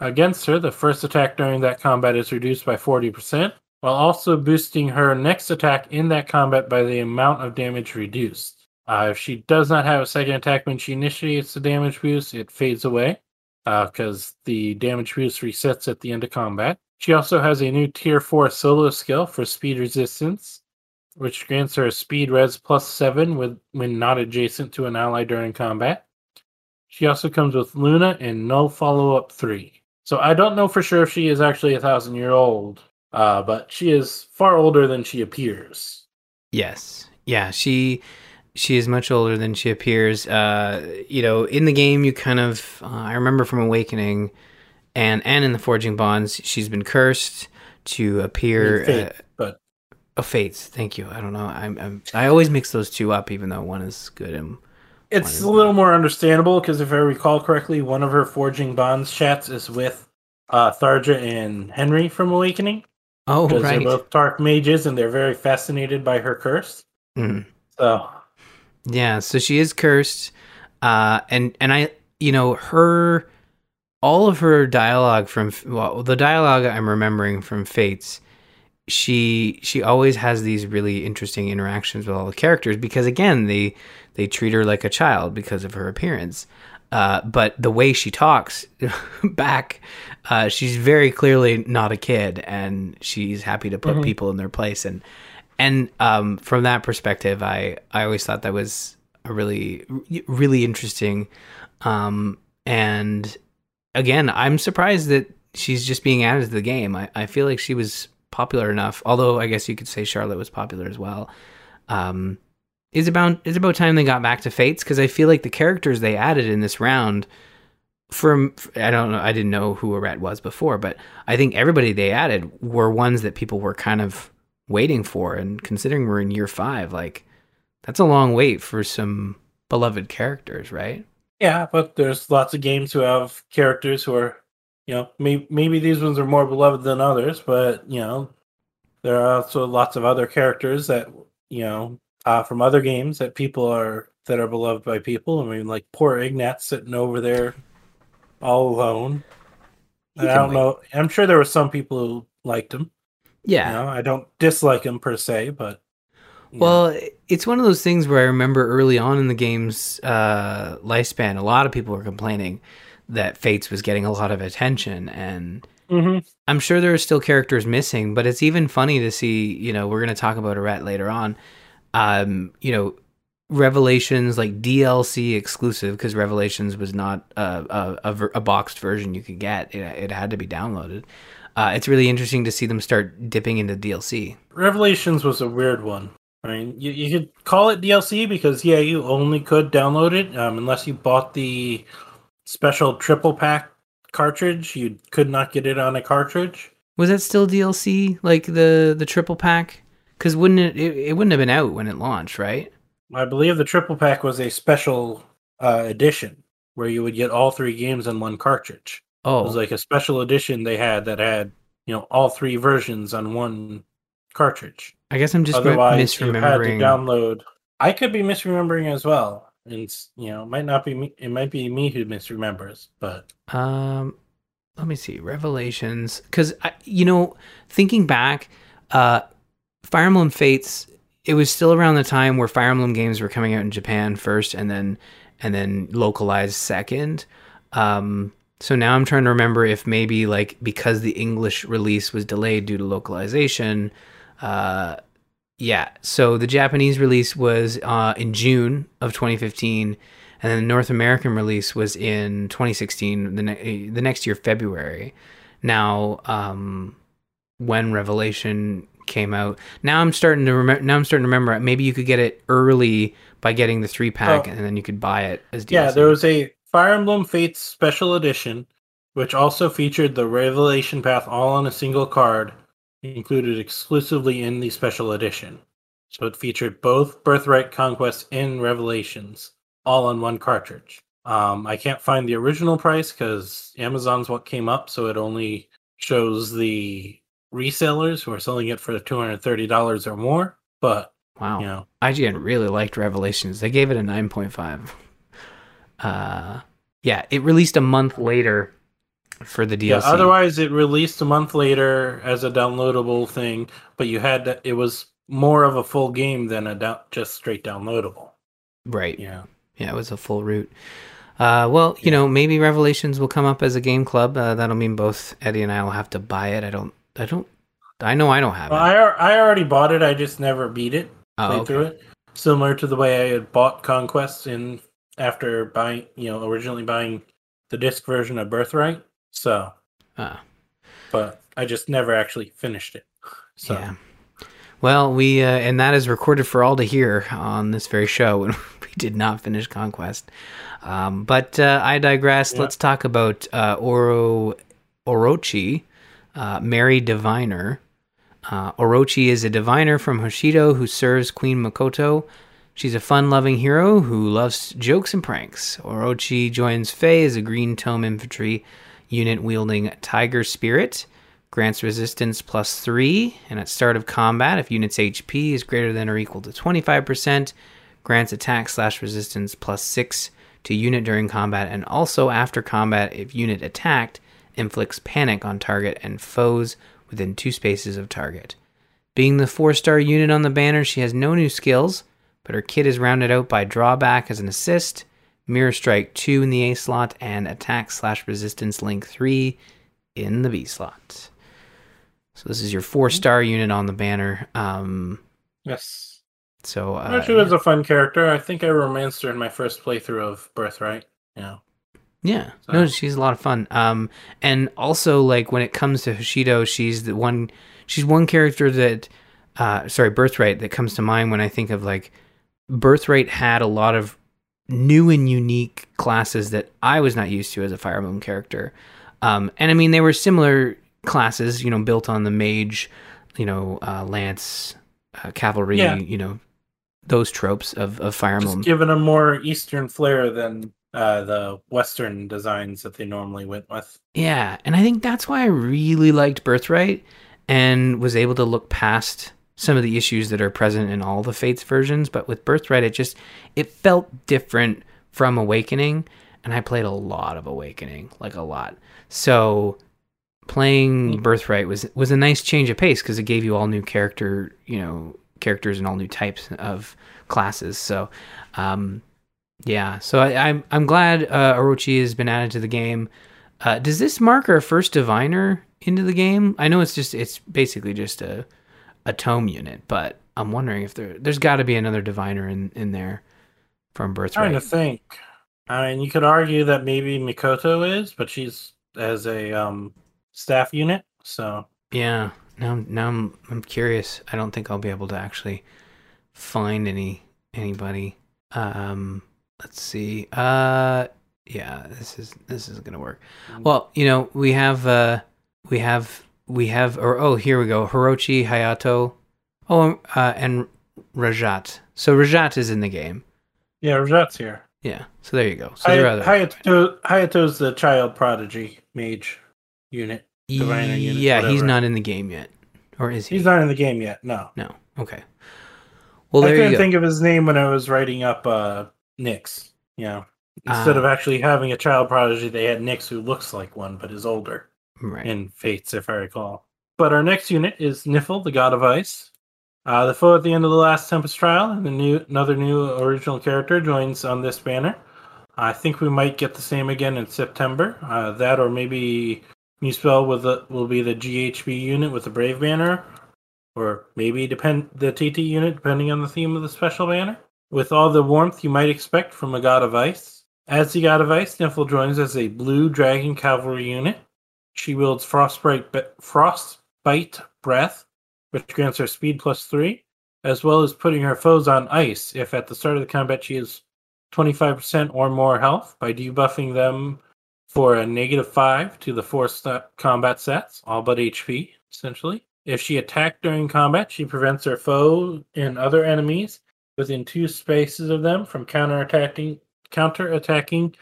against her, the first attack during that combat is reduced by 40%, while also boosting her next attack in that combat by the amount of damage reduced. Uh, if she does not have a second attack when she initiates the damage boost, it fades away because the damage boost resets at the end of combat. She also has a new tier 4 solo skill for speed resistance, which grants her a speed res plus 7 with, when not adjacent to an ally during combat. She also comes with Luna and no follow up 3. So I don't know for sure if she is actually a thousand year old, uh, but she is far older than she appears. Yes. Yeah, she she is much older than she appears. Uh, you know, in the game, you kind of uh, I remember from Awakening, and and in the Forging Bonds, she's been cursed to appear. Fate, uh, but oh, fates. Thank you. I don't know. I'm, I'm I always mix those two up, even though one is good and it's a little more understandable because if I recall correctly, one of her forging bonds chats is with uh, Tharja and Henry from Awakening oh because right. they're both dark mages and they're very fascinated by her curse. Mm. So Yeah, so she is cursed, uh, and and I, you know, her, all of her dialogue from well, the dialogue I'm remembering from Fates, she she always has these really interesting interactions with all the characters because again they they treat her like a child because of her appearance, uh, but the way she talks <laughs> back, uh, she's very clearly not a kid, and she's happy to put Mhm. people in their place and and um, from that perspective, I I always thought that was a really really interesting, um, and again, I'm surprised that she's just being added to the game. I, I feel like she was popular enough, although I guess you could say Charlotte was popular as well. Um, it's about it's about time they got back to Fates because I feel like the characters they added in this round. From I don't know I didn't know who Arete was before, but I think everybody they added were ones that people were kind of waiting for and considering we're in year five like that's a long wait for some beloved characters right yeah, but there's lots of games who have characters who are, you know, maybe maybe these ones are more beloved than others, but you know, there are also lots of other characters that you know uh, from other games that people are that are beloved by people. I mean, like poor Ignatz sitting over there all alone. I don't wait. know. I'm sure there were some people who liked him. yeah You know, I don't dislike him per se, but know. well it's one of those things where i remember early on in the game's uh, lifespan a lot of people were complaining that fates was getting a lot of attention and Mhm. i'm sure there are still characters missing but it's even funny to see you know we're going to talk about Arete later on um you know revelations like dlc exclusive because revelations was not a, a, a, a boxed version you could get it, it had to be downloaded uh, it's really interesting to see them start dipping into dlc Revelations was a weird one. I mean, you, you could call it DLC because yeah, you only could download it um, unless you bought the special triple pack cartridge. You could not get it on a cartridge. was that still dlc like the the triple pack Because wouldn't it, it? It wouldn't have been out when it launched, right? I believe the triple pack was a special uh, edition where you would get all three games in one cartridge. Oh, It was like a special edition they had that had you know all three versions on one cartridge. I guess I'm just Otherwise, you had to misremembering. download. I could be misremembering as well, it's, you know, it might not be me. It might be me who misremembers, but Um, let me see Revelations because you know, thinking back, uh, Fire Emblem Fates. It was still around the time where Fire Emblem games were coming out in Japan first, and then and then localized second. Um, so now I'm trying to remember if maybe like because the English release was delayed due to localization. Uh, yeah, so the Japanese release was uh, in June of 2015, and then the North American release was in 2016, the, ne- the next year, February. Now, um, when Revelation came out, now I'm starting to remember. Now I'm starting to remember. Maybe you could get it early by getting the three pack, Oh. and then you could buy it as DLC. yeah, there was a Fire Emblem Fates special edition, which also featured the Revelation Path all on a single card, included exclusively in the special edition. So it featured both Birthright Conquest and Revelations all on one cartridge. Um, I can't find the original price because Amazon's what came up, so it only shows the resellers who are selling it for two hundred thirty dollars or more. But wow. you know, IGN really liked Revelations. They gave it a 9.5. Uh, yeah, it released a month later for the DLC. Yeah, otherwise it released a month later as a downloadable thing, but you had to, it was more of a full game than a down, just straight downloadable. right. Yeah. Yeah, it was a full route. Uh, well, you know, maybe Revelations will come up as a game club. Uh, that'll mean both Eddie and I will have to buy it. I don't. I don't. I know I don't have Well, it. I I already bought it. I just never beat it. Oh, played okay. through it. Similar to the way I had bought Conquest in after buying, you know, originally buying the disc version of Birthright. So, Ah. but I just never actually finished it. So, Yeah. Well, we uh, and that is recorded for all to hear on this very show, <laughs> and we did not finish Conquest. Um, but uh, I digress. Yeah. Let's talk about uh, Oro Orochi, uh, Merry Diviner. Uh, Orochi is a diviner from Hoshido who serves Queen Mikoto. She's a fun-loving hero who loves jokes and pranks. Orochi joins Feh as a Green Tome Infantry unit wielding Tiger Spirit grants resistance plus 3 and at start of combat if unit's hp is greater than or equal to 25% grants attack slash resistance plus 6 to unit during combat and also after combat if unit attacked inflicts panic on target and foes within two spaces of target. Being the 4 star unit on the banner she has no new skills but her kit is rounded out by drawback as an assist mirror strike 2 in the a slot and attack slash resistance link 3 in the b slot so this is your four star unit on the banner. Um, yes. so uh, she was a fun character. I think I romanced her in my first playthrough of Birthright. Yeah. yeah, so- no, she's a lot of fun. Um, and also like when it comes to Hoshido, she's the one. She's one character that, uh, sorry, Birthright that comes to mind when I think of like Birthright had a lot of new and unique classes that I was not used to as a Fire Emblem character. Um, and I mean they were similar classes, you know, built on the mage, you know, uh, lance, uh, cavalry, Yeah. you know, those tropes of, of Fire Emblem. Just given a more Eastern flair than uh, the Western designs that they normally went with. Yeah, and I think that's why I really liked Birthright and was able to look past some of the issues that are present in all the Fates versions, but with Birthright it just it felt different from Awakening, and I played a lot of Awakening, like a lot. So playing Birthright was was a nice change of pace because it gave you all new character, you know, characters and all new types of classes. So, um, yeah. So I, I'm I'm glad uh, Orochi has been added to the game. Uh, does this mark our first diviner into the game? I know it's just it's basically just a a tome unit, but I'm wondering if there there's got to be another diviner in in there from Birthright. Trying to think. I mean, you could argue that maybe Mikoto is, but she's as a um, staff unit. So Yeah. Now now I'm I'm curious. I don't think I'll be able to actually find any anybody. Um let's see. Uh yeah, this is this is going to work. Well, you know, we have uh we have we have or oh, here we go. Orochi Hayato Oh, uh, and Rhajat. So Rhajat is in the game. Yeah, Rhajat's here. Yeah. So there you go. So Hay- other. Hayato, Hayato's the child prodigy mage unit. diviner unit, yeah, he's not in the game yet, or is he? He's not in the game yet. No, No. Okay. Well, I there you couldn't think of his name when I was writing up uh, Nyx. You know, instead Ah. of actually having a child prodigy, they had Nyx who looks like one but is older right. in Fates, if I recall. But our next unit is Nifl, the god of ice. Uh, the foe at the end of the last Tempest trial, and the new another new original character joins on this banner. I think we might get the same again in September. Uh, that or maybe Muspell with the, will be the GHB unit with the Brave banner, or maybe depend the TT unit depending on the theme of the special banner. With all the warmth you might expect from a god of ice. As the god of ice, Nifl joins as a blue dragon cavalry unit. She wields frostbite, frostbite breath, which grants her speed plus three, as well as putting her foes on ice if at the start of the combat she has 25% or more health by debuffing them for a negative five to the four stat combat stats, all but HP, essentially. If she attacked during combat, she prevents her foe and other enemies within two spaces of them from counterattacking counterattacking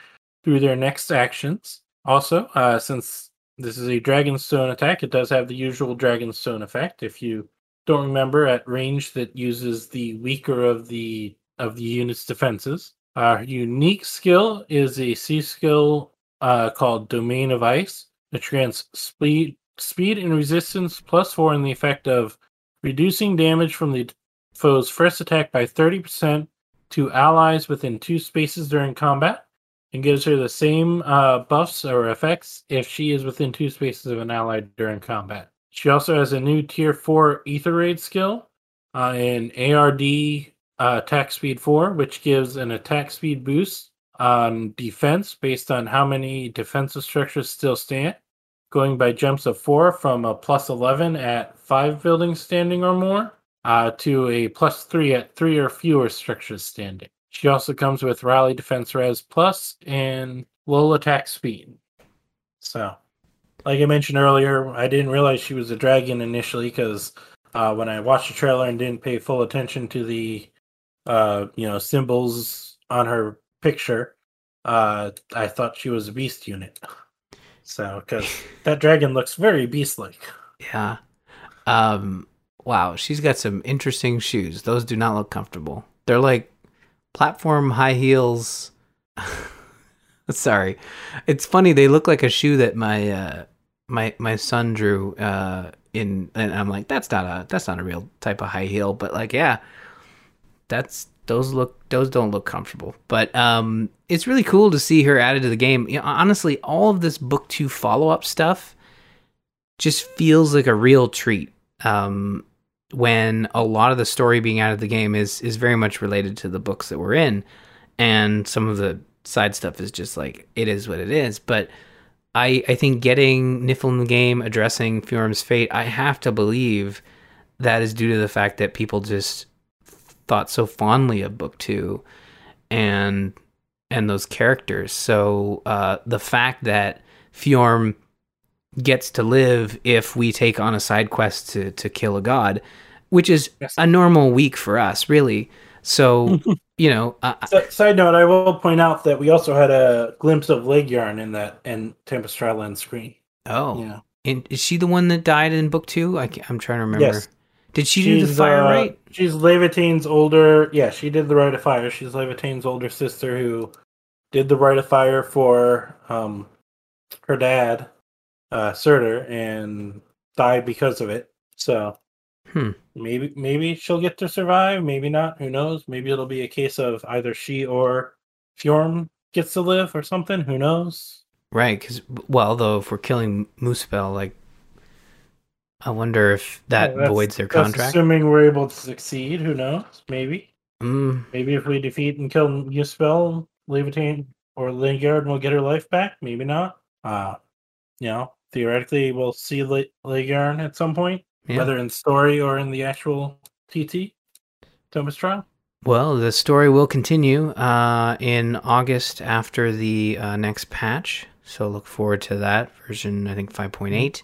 through their next actions. Also, uh, since this is a Dragonstone attack, it does have the usual Dragonstone effect. If you don't remember, at range that uses the weaker of the of the unit's defenses. Our unique skill is a C skill uh, called Domain of Ice, which grants speed, speed and resistance plus four in the effect of reducing damage from the foe's first attack by 30% to allies within two spaces during combat, and gives her the same uh, buffs or effects if she is within two spaces of an ally during combat. She also has a new Tier 4 Aether Raid skill, uh, an ARD uh, attack speed 4, which gives an attack speed boost on defense based on how many defensive structures still stand, going by jumps of 4 from a plus 11 at 5 buildings standing or more uh, to a plus 3 at 3 or fewer structures standing. She also comes with Rally Defense Res Plus and low attack speed. So, like I mentioned earlier, I didn't realize she was a dragon initially because uh, when I watched the trailer and didn't pay full attention to the uh, you know symbols on her picture, uh, I thought she was a beast unit. So, because <laughs> that dragon looks very beast-like. Yeah. Um. Wow, she's got some interesting shoes. Those do not look comfortable. They're like platform high heels. <laughs> Sorry, it's funny. They look like a shoe that my uh, my my son drew. Uh, in and I'm like, that's not a that's not a real type of high heel. But like, yeah, that's those look those don't look comfortable. But um, it's really cool to see her added to the game. You know, honestly, all of this book two follow up stuff just feels like a real treat. Um, when a lot of the story being out of the game is is very much related to the books that we're in, and some of the side stuff is just like it is what it is. But I I think getting Nifl in the game, addressing Fjorm's fate, I have to believe that is due to the fact that people just thought so fondly of book two, and and those characters. So uh, the fact that Fjorm gets to live if we take on a side quest to to kill a god, which is Yes. a normal week for us, really. So <laughs> you know, uh, Side note: I will point out that we also had a glimpse of Laegjarn in that and Tempest Trial screen. oh, Yeah, and is she the one that died in book two? I am trying to remember. Yes. Did she do the fire uh, right? She's Laevatein's older. Yeah, she did the Rite of Fire. She's Laevatein's older sister who did the Rite of Fire for um her dad, uh, Surtr, and died because of it. So Hmm. maybe maybe she'll get to survive. Maybe not. Who knows? Maybe it'll be a case of either she or Fjorm gets to live or something. Who knows? Right, because well, though, if we're killing Muspell, like, I wonder if that Yeah, voids their contract. Assuming we're able to succeed. Who knows? Maybe. Mm, Maybe if we defeat and kill Muspell, Laevatein, or Lingard, we'll get her life back. Maybe not. Uh, you know, theoretically, we'll see Le- Lingard at some point, yeah. whether in story or in the actual TT Thomas trial. Well, the story will continue uh, in August after the uh, next patch. So look forward to that version, I think 5.8.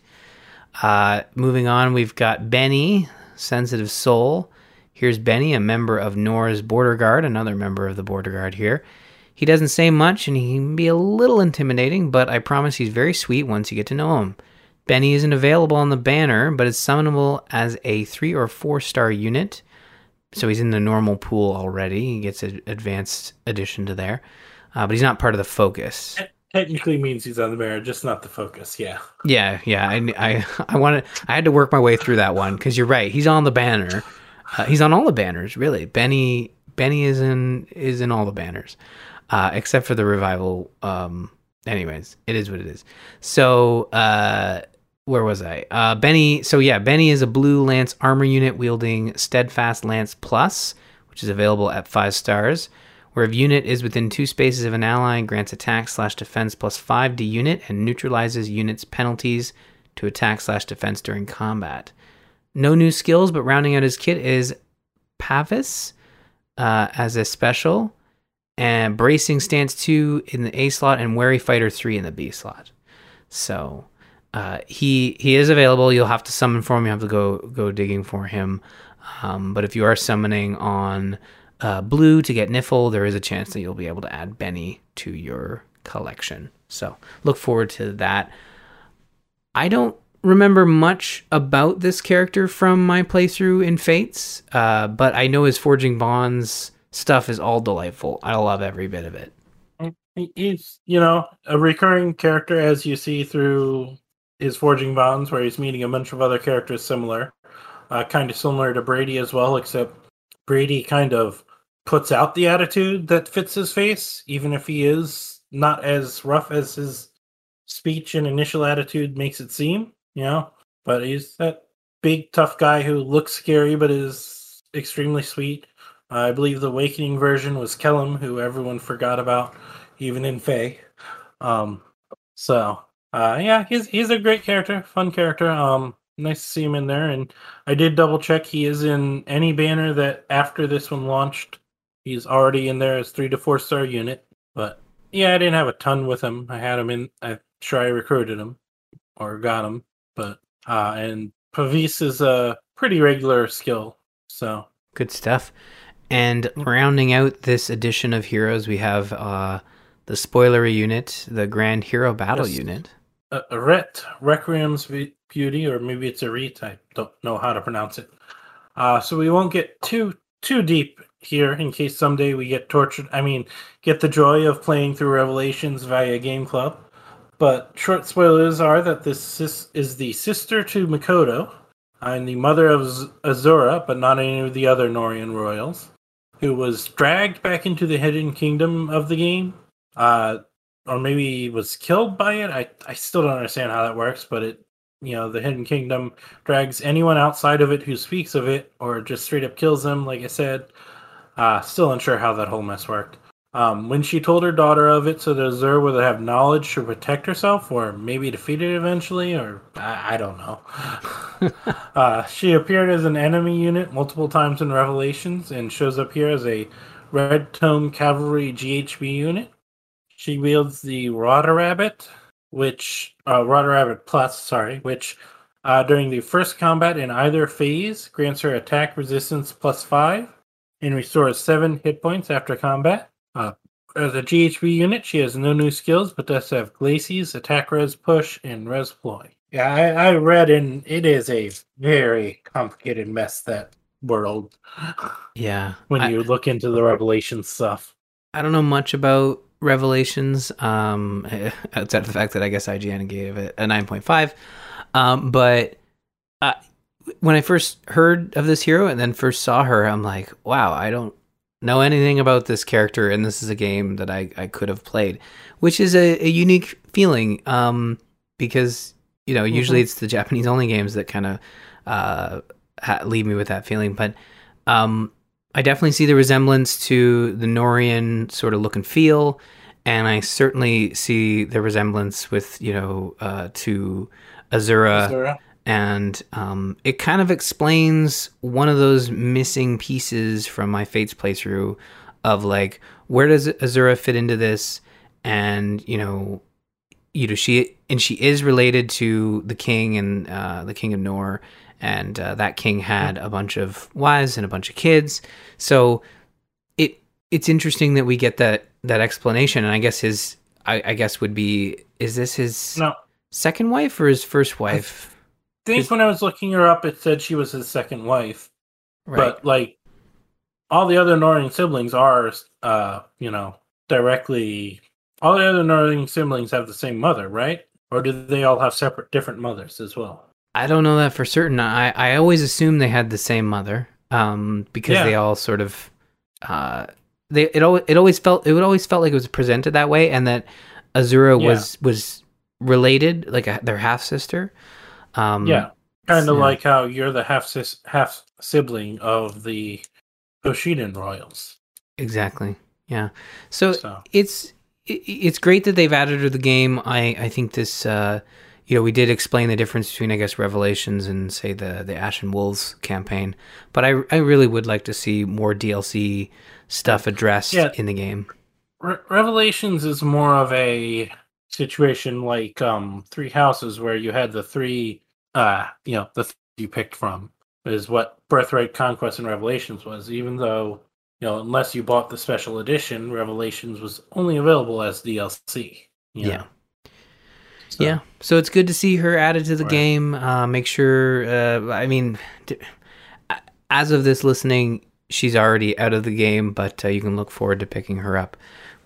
Uh, moving on, we've got Benny Sensitive Soul. Here's Benny, a member of Nora's Border Guard, another member of the Border Guard here. He doesn't say much and he can be a little intimidating, but I promise he's very sweet once you get to know him. Benny isn't available on the banner, but is summonable as a three or four star unit. So he's in the normal pool already. He gets an advanced addition to there, uh, but he's not part of the focus. Technically means he's on the banner, just not the focus. Yeah. Yeah, yeah. I, I, I wanted. I had to work my way through that one because you're right. He's on the banner. Uh, he's on all the banners, really. Benny, Benny is in is in all the banners, uh, except for the revival. Um, anyways, it is what it is. So, uh, where was I? Uh, Benny. So yeah, Benny is a blue lance armor unit wielding steadfast lance plus, which is available at five stars. Where a unit is within two spaces of an ally, grants attack slash defense plus five to unit and neutralizes unit's penalties to attack slash defense during combat. No new skills, but rounding out his kit is Pavis uh, as a special, and Bracing Stance 2 in the A slot, and Wary Fighter 3 in the B slot. So uh, he he is available. You'll have to summon for him. You have to go go digging for him. Um, but if you are summoning on uh, blue to get Nifl, there is a chance that you'll be able to add Benny to your collection. So look forward to that. I don't remember much about this character from my playthrough in Fates, uh, but I know his Forging Bonds stuff is all delightful. I love every bit of it. He's, you know, a recurring character as you see through his Forging Bonds, where he's meeting a bunch of other characters similar. Uh, kind of similar to Brady as well, except Brady kind of puts out the attitude that fits his face, even if he is not as rough as his speech and initial attitude makes it seem, you know. But he's that big, tough guy who looks scary but is extremely sweet. I believe the Awakening version was Kellam, who everyone forgot about, even in Feh. Um, so uh, yeah, he's he's a great character, fun character. Um, nice to see him in there. And I did double check; he is in any banner that after this one launched. He's already in there as three to four star unit. But yeah, I didn't have a ton with him. I had him in. I'm sure I recruited him or got him. But uh, and Pavis is a pretty regular skill. So good stuff. And rounding out this edition of heroes, we have uh, the spoilery unit, the Grand Hero Battle Yes. unit. uh, Ret Requiem's Beauty, or maybe it's a Ret. I don't know how to pronounce it. Uh, so we won't get too too deep here in case someday we get tortured. I mean, get the joy of playing through Revelations via Game Club. But short spoilers are that this sis- is the sister to Mikoto and the mother of Azura, but not any of the other Nohrian royals, who was dragged back into the hidden kingdom of the game. Uh, or maybe was killed by it. I, I still don't understand how that works, but it you know, the Hidden Kingdom drags anyone outside of it who speaks of it or just straight up kills them, like I said. Uh still unsure how that whole mess worked. Um, when she told her daughter of it so that Azura would have knowledge to protect herself or maybe defeat it eventually, or I, I don't know. <laughs> uh, she appeared as an enemy unit multiple times in Revelations and shows up here as a Red Tome Cavalry GHB unit. She wields the Rada Rabbit, which uh, Rada Rabbit Plus, sorry, which uh, during the first combat in either phase grants her attack resistance plus five and restores seven hit points after combat. Uh, as a GHB unit, she has no new skills, but does have Glacies, Attack Res Push, and Res Ploy. Yeah, I, I read, and it is a very complicated mess that world Yeah. when I- you look into the Revelation stuff. I don't know much about Revelations, um, <laughs> outside of the fact that I guess IGN gave it a 9.5. Um, but uh, when I first heard of this hero and then first saw her, I'm like, wow, I don't know anything about this character, and this is a game that I, I could have played, which is a, a unique feeling um, because, you know, usually it's the <laughs> Japanese only games that kind of uh, ha- leave me with that feeling. But um, I definitely see the resemblance to the Nohrian sort of look and feel, and I certainly see the resemblance with you know uh, to Azura, Azura. And um, it kind of explains one of those missing pieces from my Fates playthrough of like where does Azura fit into this, and you know you know she and she is related to the king and uh, the king of Nohr, and uh, that king had a bunch of wives and a bunch of kids. So it it's interesting that we get that that explanation, and I guess his I, I guess would be is this his No, second wife or his first wife? Think when I was looking her up, it said she was his second wife. Right. But like all the other Northern siblings are, uh, you know, directly. All the other Northern siblings have the same mother, right? Or do they all have separate, different mothers as well? I don't know that for certain. I, I always assumed they had the same mother, um, because Yeah. they all sort of, uh, they it always it always felt it would always felt like it was presented that way, and that Azura Yeah. was was related, like a, their half sister. Um, yeah, kind of like how you're the half sis, half sibling of the Hoshidan royals. exactly. Yeah. So So it's it, it's great that they've added to the game. I I think this uh you know we did explain the difference between I guess Revelations and say the the Ashen Wolves campaign, but I I really would like to see more DLC stuff addressed Yeah. in the game. Re- Revelations is more of a situation like um Three Houses, where you had the three, uh, you know, the th- you picked from is what Birthright Conquest and Revelations was. Even though you know, unless you bought the special edition, Revelations was only available as DLC. Yeah. know. So, Yeah, so it's good to see her added to the Right. game. Uh, make sure, uh, I mean, d- as of this listening, she's already out of the game, but uh, you can look forward to picking her up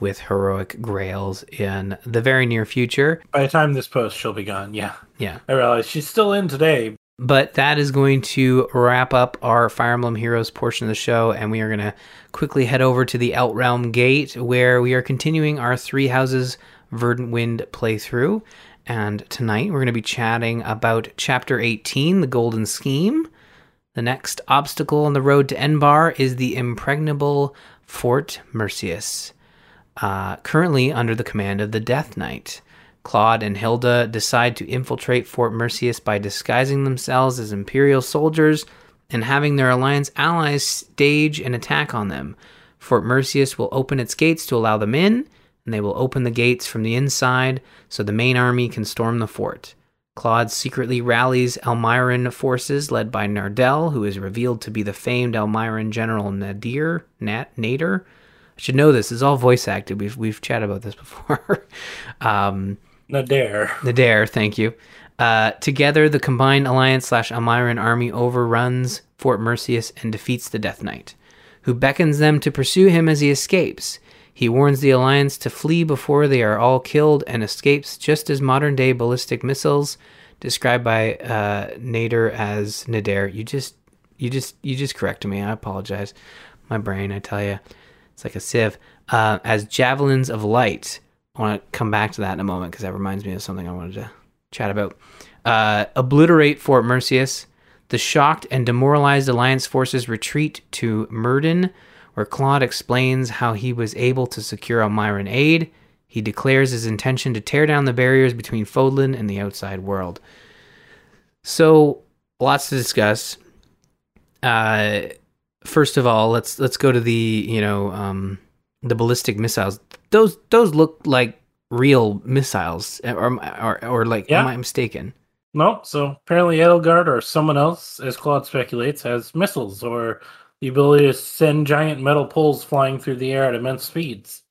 with heroic grails in the very near future. By the time this post, she'll be gone. Yeah, Yeah, I realize she's still in today. but that is going to wrap up our Fire Emblem Heroes portion of the show, and we are going to quickly head over to the Outrealm Gate, where we are continuing our Three Houses Verdant Wind playthrough. And tonight we're going to be chatting about Chapter 18, The Golden Scheme. The next obstacle on the road to Enbar is the impregnable Fort Merceus, uh, currently under the command of the Death Knight. Claude and Hilda decide to infiltrate Fort Merceus by disguising themselves as Imperial soldiers and having their Alliance allies stage an attack on them. Fort Merceus will open its gates to allow them in, and they will open the gates from the inside so the main army can storm the fort. Claude secretly rallies Almyran forces led by Nardel, who is revealed to be the famed Almyran general Nadir, Nat, Nader. I should know this. It's all voice acted. We've we've chatted about this before. <laughs> um, Nadir. Nadir, thank you. Uh, together, the combined Alliance slash Almyran army overruns Fort Merceus and defeats the Death Knight, who beckons them to pursue him as he escapes. He warns the Alliance to flee before they are all killed and escapes just as modern day ballistic missiles, described by uh, Nader as Nadir. You just, you just, you just corrected me. I apologize. My brain, I tell you, it's like a sieve. Uh, as javelins of light. I want to come back to that in a moment because that reminds me of something I wanted to chat about. Uh, obliterate Fort Merceus. The shocked and demoralized Alliance forces retreat to Myrddin, where Claude explains how he was able to secure Almyran aid. He declares his intention to tear down the barriers between Fodlan and the outside world. So, lots to discuss. Uh, first of all, let's let's go to the you know um, the ballistic missiles. Those those look like real missiles, or or, or like am I mistaken? No, so apparently Edelgard or someone else, as Claude speculates, has missiles or the ability to send giant metal poles flying through the air at immense speeds.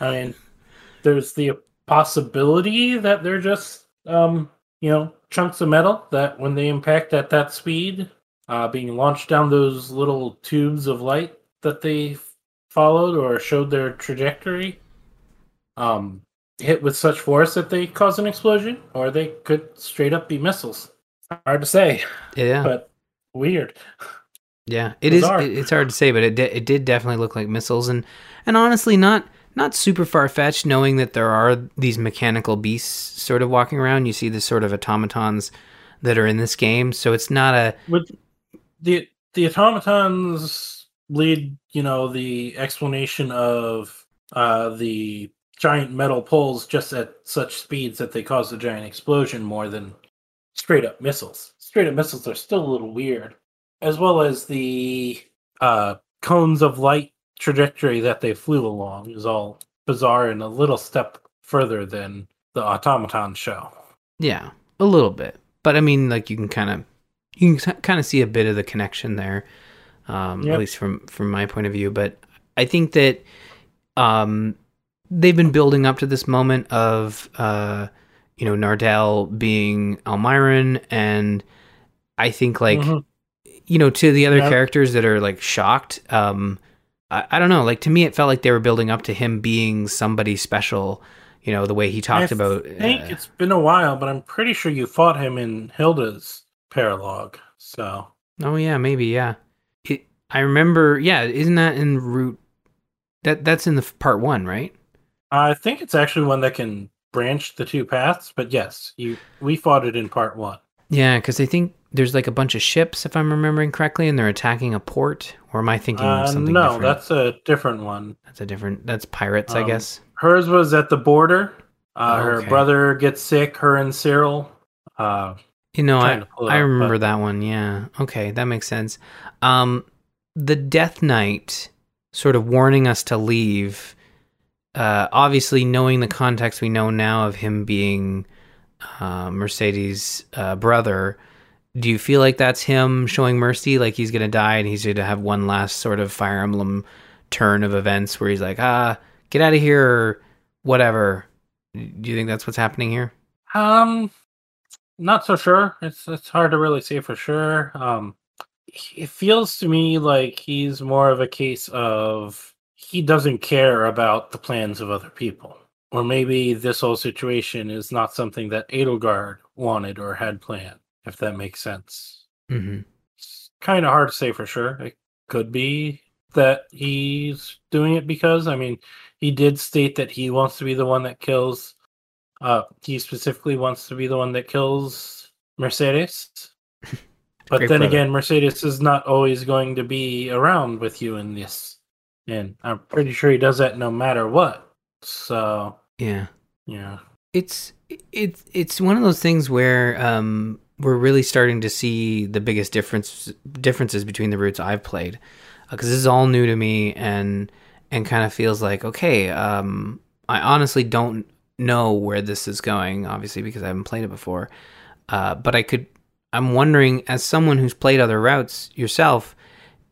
I mean, <laughs> there's the possibility that they're just, um, you know, chunks of metal that when they impact at that speed, uh, being launched down those little tubes of light that they followed or showed their trajectory, um, hit with such force that they cause an explosion, or they could straight up be missiles. Hard to say, Yeah, but weird. yeah. It is. bizarre. It's hard to say, but it di- it did definitely look like missiles, and and honestly, not not super far fetched. Knowing that there are these mechanical beasts sort of walking around, you see the sort of automatons that are in this game, so it's not a With the the automatons lead, you know, the explanation of uh, the giant metal poles just at such speeds that they cause a giant explosion more than straight up missiles. Straight up missiles are still a little weird, as well as the uh, cones of light trajectory that they flew along is all bizarre and a little step further than the automaton show. Yeah, a little bit, but I mean, like you can kind of you can kind of see a bit of the connection there, um, Yep. at least from from my point of view. But I think that um, they've been building up to this moment of uh, you know Nardell being Almyran, and I think like Mhm. you know to the other Yeah. characters that are like shocked. Um, I, I don't know. Like to me, it felt like they were building up to him being somebody special. You know the way he talked I about. think uh, it's been a while, but I'm pretty sure you fought him in Hilda's paralog. So Oh yeah, maybe yeah. It, I remember. Yeah, isn't that in root? That that's in the part one, right? I think it's actually one that can branch the two paths. But yes, you we fought it in part one. Yeah, because I think there's like a bunch of ships, if I'm remembering correctly, and they're attacking a port. Or am I thinking of Uh, something no, different? that's a different one. that's a different. That's pirates, I Um, guess. Hers was at the border. Uh, Oh, Her brother gets sick. Her and Cyril. Uh, You know, I to I up, remember but- that one. Yeah. Okay, that makes sense. Um, the Death Knight sort of warning us to leave. Uh, obviously, knowing the context we know now of him being uh, Mercedes' uh, brother, do you feel like that's him showing mercy? Like he's gonna die and he's gonna have one last sort of Fire Emblem turn of events where he's like, ah, get out of here, or whatever. Do you think that's what's happening here? Um, not so sure. It's it's hard to really say for sure. Um, it feels to me like he's more of a case of he doesn't care about the plans of other people, or maybe this whole situation is not something that Edelgard wanted or had planned. If that makes sense, Mm-hmm. it's kind of hard to say for sure. It could be that he's doing it because I mean he did state that he wants to be the one that kills uh he specifically wants to be the one that kills Mercedes. <laughs> But Great then brother. again, Mercedes is not always going to be around with you in this. And I'm pretty sure he does that no matter what. So, Yeah. yeah. it's it's it's one of those things where um we're really starting to see the biggest difference differences between the routes I've played because this is all new to me and and kind of feels like okay um I honestly don't know where this is going obviously because I haven't played it before uh but I could I'm wondering as someone who's played other routes yourself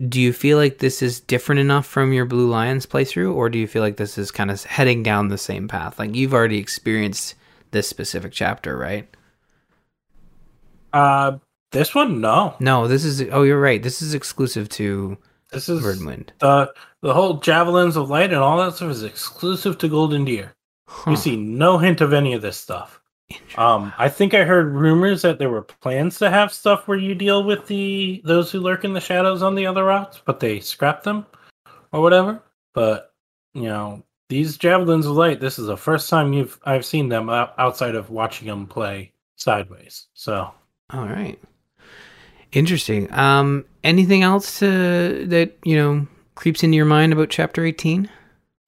do you feel like this is different enough from your Blue Lions playthrough, or do you feel like this is kind of heading down the same path? Like you've already experienced this specific chapter, right? Uh this one no. No, this is. Oh, you're right. This is exclusive to This is Verdwind. the the whole javelins of light and all that stuff is exclusive to Golden Deer. Huh. You see no hint of any of this stuff. Um, I think I heard rumors that there were plans to have stuff where you deal with the those who lurk in the shadows on the other routes, but they scrapped them or whatever. But you know, these javelins of light. This is the first time you've I've seen them outside of watching them play sideways. So All right. Interesting. Um, anything else to, that you know creeps into your mind about chapter eighteen?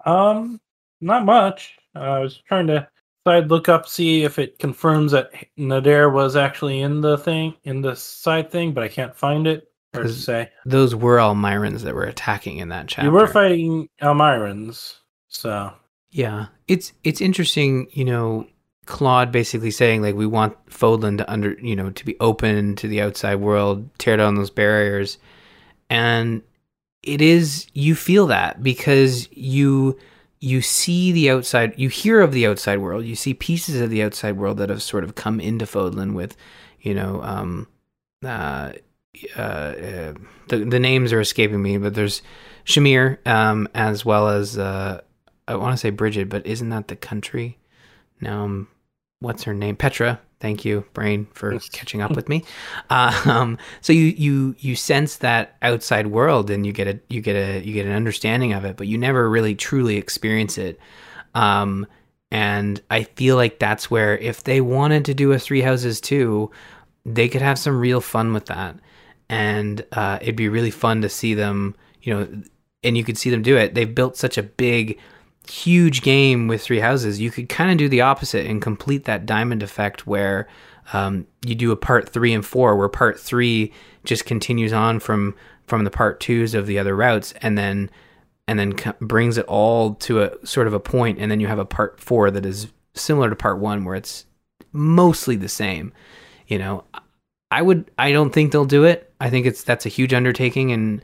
Um, not much. Uh, I was trying to side look up, see if it confirms that Nader was actually in the thing, in the side thing, but I can't find it. 'Cause say. Those were all Myrons that were attacking in that chapter. You were fighting Almyrans, so Yeah, it's it's interesting, you know, Claude basically saying like we want Fodlan to under, you know, to be open to the outside world, tear down those barriers. And it is you feel that because you you see the outside, you hear of the outside world, you see pieces of the outside world that have sort of come into Fodlan with, you know, um uh uh, uh the the names are escaping me, but there's Shamir um as well as uh I want to say Bridget, but isn't that the country? Now, um, what's her name? Petra. Thank you, brain, for catching up with me. <laughs> Um, so you you you sense that outside world, and you get a you get a you get an understanding of it, but you never really truly experience it. Um, and I feel like that's where if they wanted to do a Three Houses too, they could have some real fun with that, and uh, it'd be really fun to see them. You know, and you could see them do it. They've built such a big huge game with three houses, you could kind of do the opposite and complete that diamond effect where um, you do a part three and four, where part three just continues on from from the part twos of the other routes, and then and then co- brings it all to a sort of a point, and then you have a part four that is similar to part one, where it's mostly the same. You know, I would I don't think they'll do it. I think it's that's a huge undertaking and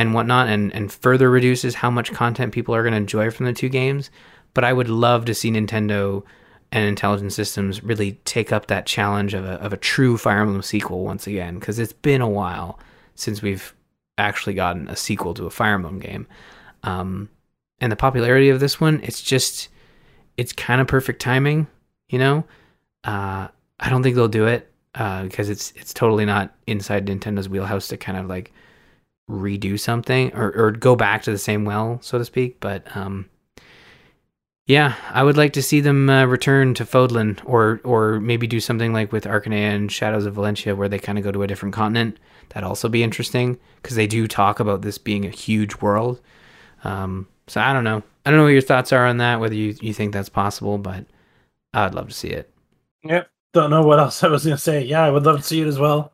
and whatnot, and and further reduces how much content people are going to enjoy from the two games. But I would love to see Nintendo and Intelligent Systems really take up that challenge of a of a true Fire Emblem sequel once again, because it's been a while since we've actually gotten a sequel to a Fire Emblem game. Um, and the popularity of this one, it's just it's kind of perfect timing, you know. Uh, I don't think they'll do it uh, because it's it's totally not inside Nintendo's wheelhouse to kind of like redo something or, or go back to the same well, so to speak. But um, yeah, I would like to see them uh, return to Fodlan or or maybe do something like with Archanea and Shadows of Valentia where they kind of go to a different continent. That'd also be interesting because they do talk about this being a huge world. Um, so I don't know. I don't know what your thoughts are on that, whether you, you think that's possible, but I'd love to see it. Yep. Don't know what else I was going to say. Yeah, I would love to see it as well.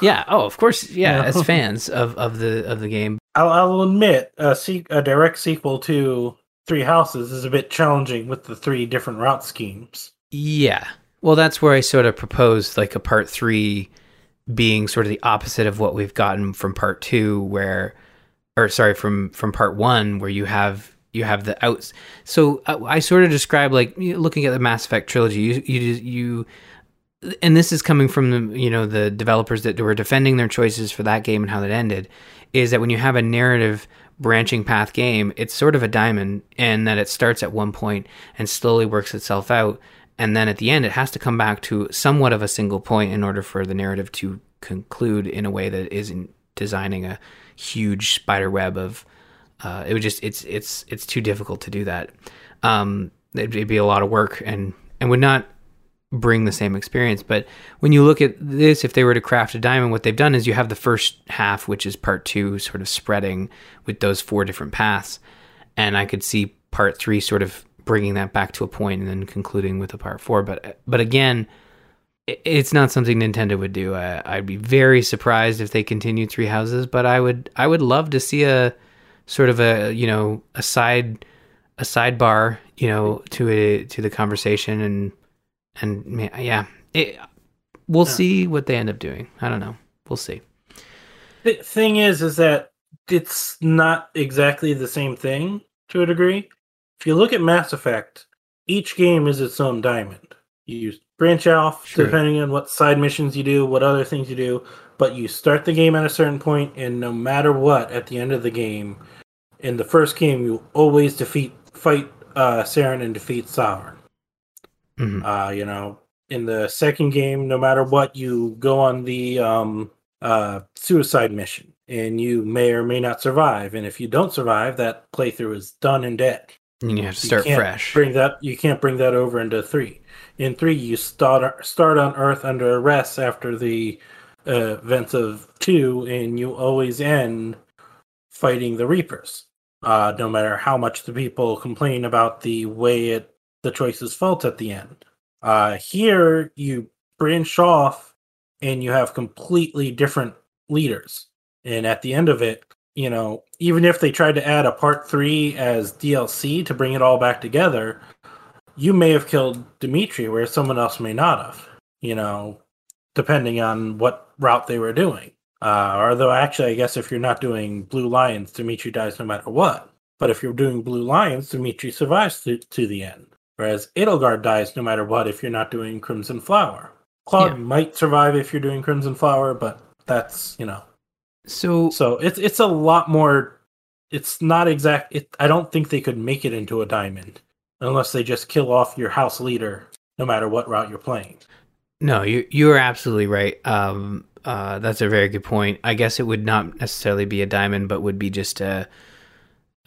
Yeah. Oh, of course. Yeah. as <laughs> fans of, of the of the game, I'll, I'll admit a, se- a direct sequel to Three Houses is a bit challenging with the three different route schemes. Yeah. Well, that's where I sort of proposed like a part three being sort of the opposite of what we've gotten from part two, where, or sorry, from from part one, where you have you have the outs. So uh, I sort of describe like looking at the Mass Effect trilogy. You you you, and this is coming from the you know the developers that were defending their choices for that game and how that ended. Is that when you have a narrative branching path game, it's sort of a diamond, and that it starts at one point and slowly works itself out and then at the end it has to come back to somewhat of a single point in order for the narrative to conclude in a way that isn't designing a huge spider web of uh, it would just it's it's it's too difficult to do that um, it'd, it'd be a lot of work and and would not bring the same experience but when you look at this if they were to craft a diamond what they've done is you have the first half which is part two sort of spreading with those four different paths and i could see part three sort of bringing that back to a point and then concluding with a part four. But but again, it's not something Nintendo would do. I, would be very surprised if they continued Three Houses, but I would I would love to see a sort of a you know a side a sidebar you know to a to the conversation and and yeah it, we'll yeah. see what they end up doing. I don't know. We'll see. The thing is, is that it's not exactly the same thing to a degree if you look at Mass Effect, each game is its own diamond. You branch off sure. depending on what side missions you do, what other things you do, but you start the game at a certain point, and no matter what, at the end of the game, in the first game, you always defeat, fight uh, Saren and defeat Sovereign. Mm-hmm. Uh, you know, in the second game, no matter what, you go on the um, uh, suicide mission, and you may or may not survive. And if you don't survive, that playthrough is done and dead. And you have to start fresh. Bring that you can't bring that over into three. In three, you start start on Earth under arrest after the uh, events of two, and you always end fighting the Reapers. Uh, no matter how much the people complain about the way it the choices felt at the end. Uh, here, you branch off, and you have completely different leaders. And at the end of it, you know, even if they tried to add a part three as DLC to bring it all back together, you may have killed Dimitri where someone else may not have, you know, depending on what route they were doing. Uh, although, actually, I guess if you're not doing Blue Lions, Dimitri dies no matter what. But if you're doing Blue Lions, Dimitri survives to, to the end. Whereas Edelgard dies no matter what if you're not doing Crimson Flower. Claude yeah. might survive if you're doing Crimson Flower, but that's, you know, so so it's it's a lot more. It's not exact. It, I don't think they could make it into a diamond unless they just kill off your house leader, no matter what route you're playing. No, you you are absolutely right. Um, uh, that's a very good point. I guess it would not necessarily be a diamond, but would be just a.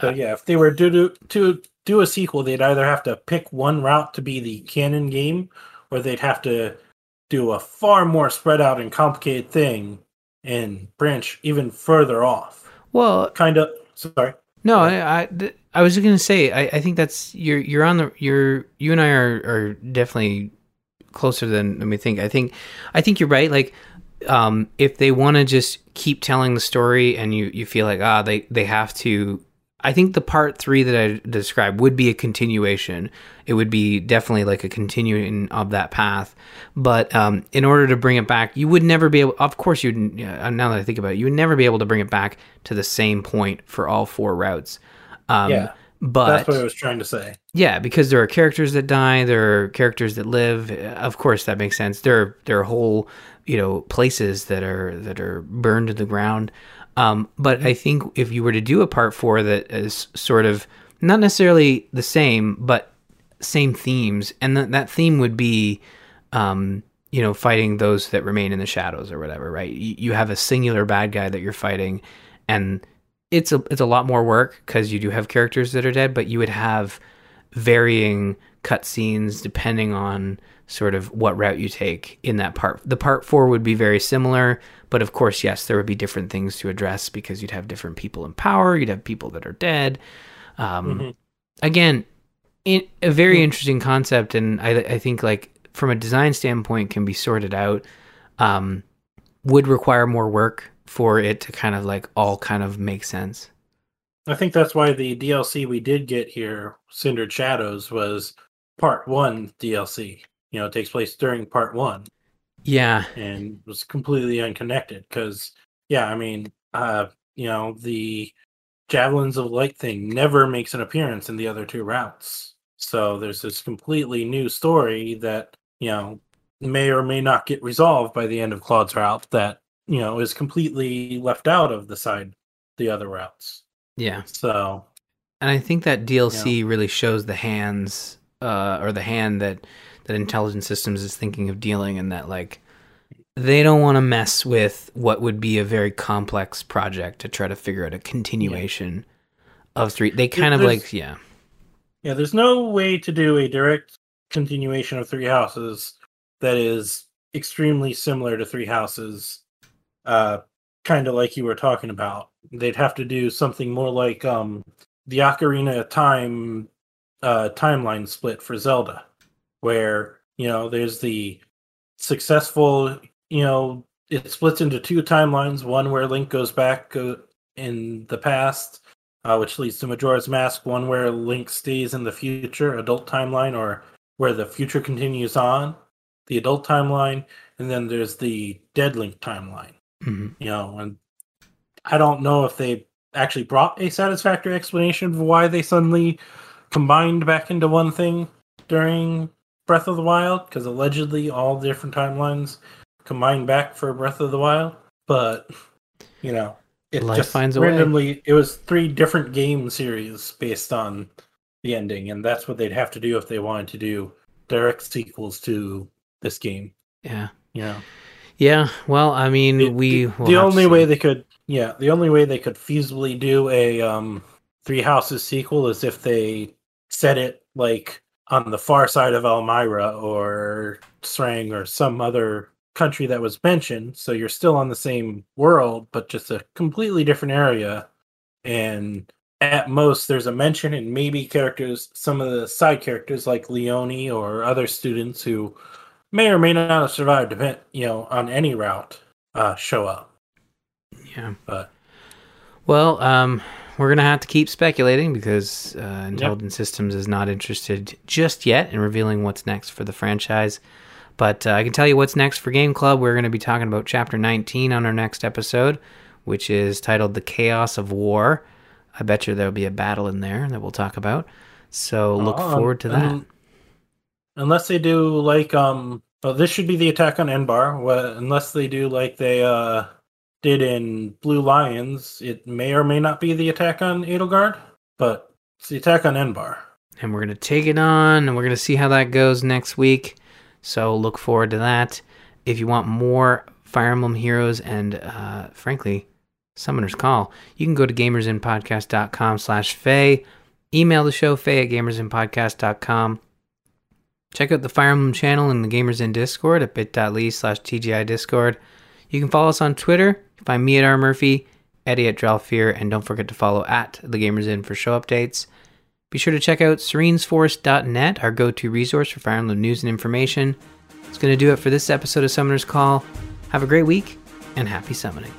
So yeah, if they were to do to do a sequel, they'd either have to pick one route to be the canon game, or they'd have to do a far more spread out and complicated thing and branch even further off. Well, kind of. Sorry. No, I, I, I was going to say I, I think that's you're you're on the you're you and I are are definitely closer than we think. I think I think you're right. Like, um, if they want to just keep telling the story and you you feel like ah they they have to. I think the part three that I described would be a continuation. It would be definitely like a continuing of that path. But um, in order to bring it back, you would never be able. Of course, you. Uh, now that I think about it, you would never be able to bring it back to the same point for all four routes. Um, yeah, but that's what I was trying to say. Yeah, because there are characters that die, there are characters that live. Of course, that makes sense. There, there are whole, you know, places that are that are burned to the ground. Um, but I think if you were to do a part four that is sort of not necessarily the same, but same themes, and th- that theme would be, um, you know, fighting those that remain in the shadows or whatever, right? You, you have a singular bad guy that you're fighting, and it's a it's a lot more work because you do have characters that are dead, but you would have varying cutscenes depending on sort of what route you take in that part. The part four would be very similar, but of course, yes, there would be different things to address because you'd have different people in power, you'd have people that are dead. Um, mm-hmm. Again, in, a very interesting concept, and I, I, think like from a design standpoint, can be sorted out. Um, would require more work for it to kind of like all kind of make sense. I think that's why the DLC we did get here, Cindered Shadows, was part one DLC you know, takes place during part one. Yeah. And was completely unconnected because, yeah, I mean, uh, you know, the Javelins of Light thing never makes an appearance in the other two routes. So there's this completely new story that, you know, may or may not get resolved by the end of Claude's route that, you know, is completely left out of the side, the other routes. Yeah. So. And I think that DLC you know, really shows the hands, uh, or the hand that that intelligent systems is thinking of dealing and that like they don't want to mess with what would be a very complex project to try to figure out a continuation yeah. of three they kind there's, of like yeah yeah there's no way to do a direct continuation of three houses that is extremely similar to three houses uh kind of like you were talking about they'd have to do something more like um the ocarina time uh timeline split for zelda where you know there's the successful you know it splits into two timelines one where link goes back uh, in the past uh, which leads to majora's mask one where link stays in the future adult timeline or where the future continues on the adult timeline and then there's the dead link timeline mm-hmm. you know and i don't know if they actually brought a satisfactory explanation of why they suddenly combined back into one thing during Breath of the Wild because allegedly all different timelines combined back for Breath of the Wild, but you know, it Life just finds randomly way. it was three different game series based on the ending, and that's what they'd have to do if they wanted to do direct sequels to this game. Yeah, yeah, yeah. Well, I mean, the, we the, the only way they could, yeah, the only way they could feasibly do a um Three Houses sequel is if they set it like on the far side of Almyra or Sreng or some other country that was mentioned. So you're still on the same world, but just a completely different area. And at most, there's a mention and maybe characters, some of the side characters like Leonie or other students who may or may not have survived, you know, on any route, uh, show up. Yeah. But well, um, we're gonna have to keep speculating because uh, Intelligent yep. Systems is not interested just yet in revealing what's next for the franchise. But uh, I can tell you what's next for Game Club. We're going to be talking about Chapter 19 on our next episode, which is titled "The Chaos of War." I bet you there'll be a battle in there that we'll talk about. So look uh, forward to that. Um, unless they do like um, well, this should be the attack on Enbarr. Well, unless they do like they uh did in Blue Lions, it may or may not be the attack on Edelgard, but it's the attack on Enbarr. And we're going to take it on, and we're going to see how that goes next week. So look forward to that. If you want more Fire Emblem Heroes and, uh, frankly, Summoner's Call, you can go to gamersinnpodcast.com slash Feh. Email the show, Feh at gamersinnpodcast.com. Check out the Fire Emblem channel in the Gamers Inn Discord at bit.ly slash TGI Discord. You can follow us on Twitter Find me at R. Murphy, Eddie at Dralfear, and don't forget to follow at The Gamers Inn for show updates. Be sure to check out serenesforest.net, our go to resource for Fire Emblem news and information. It's going to do it for this episode of Summoner's Call. Have a great week, and happy summoning.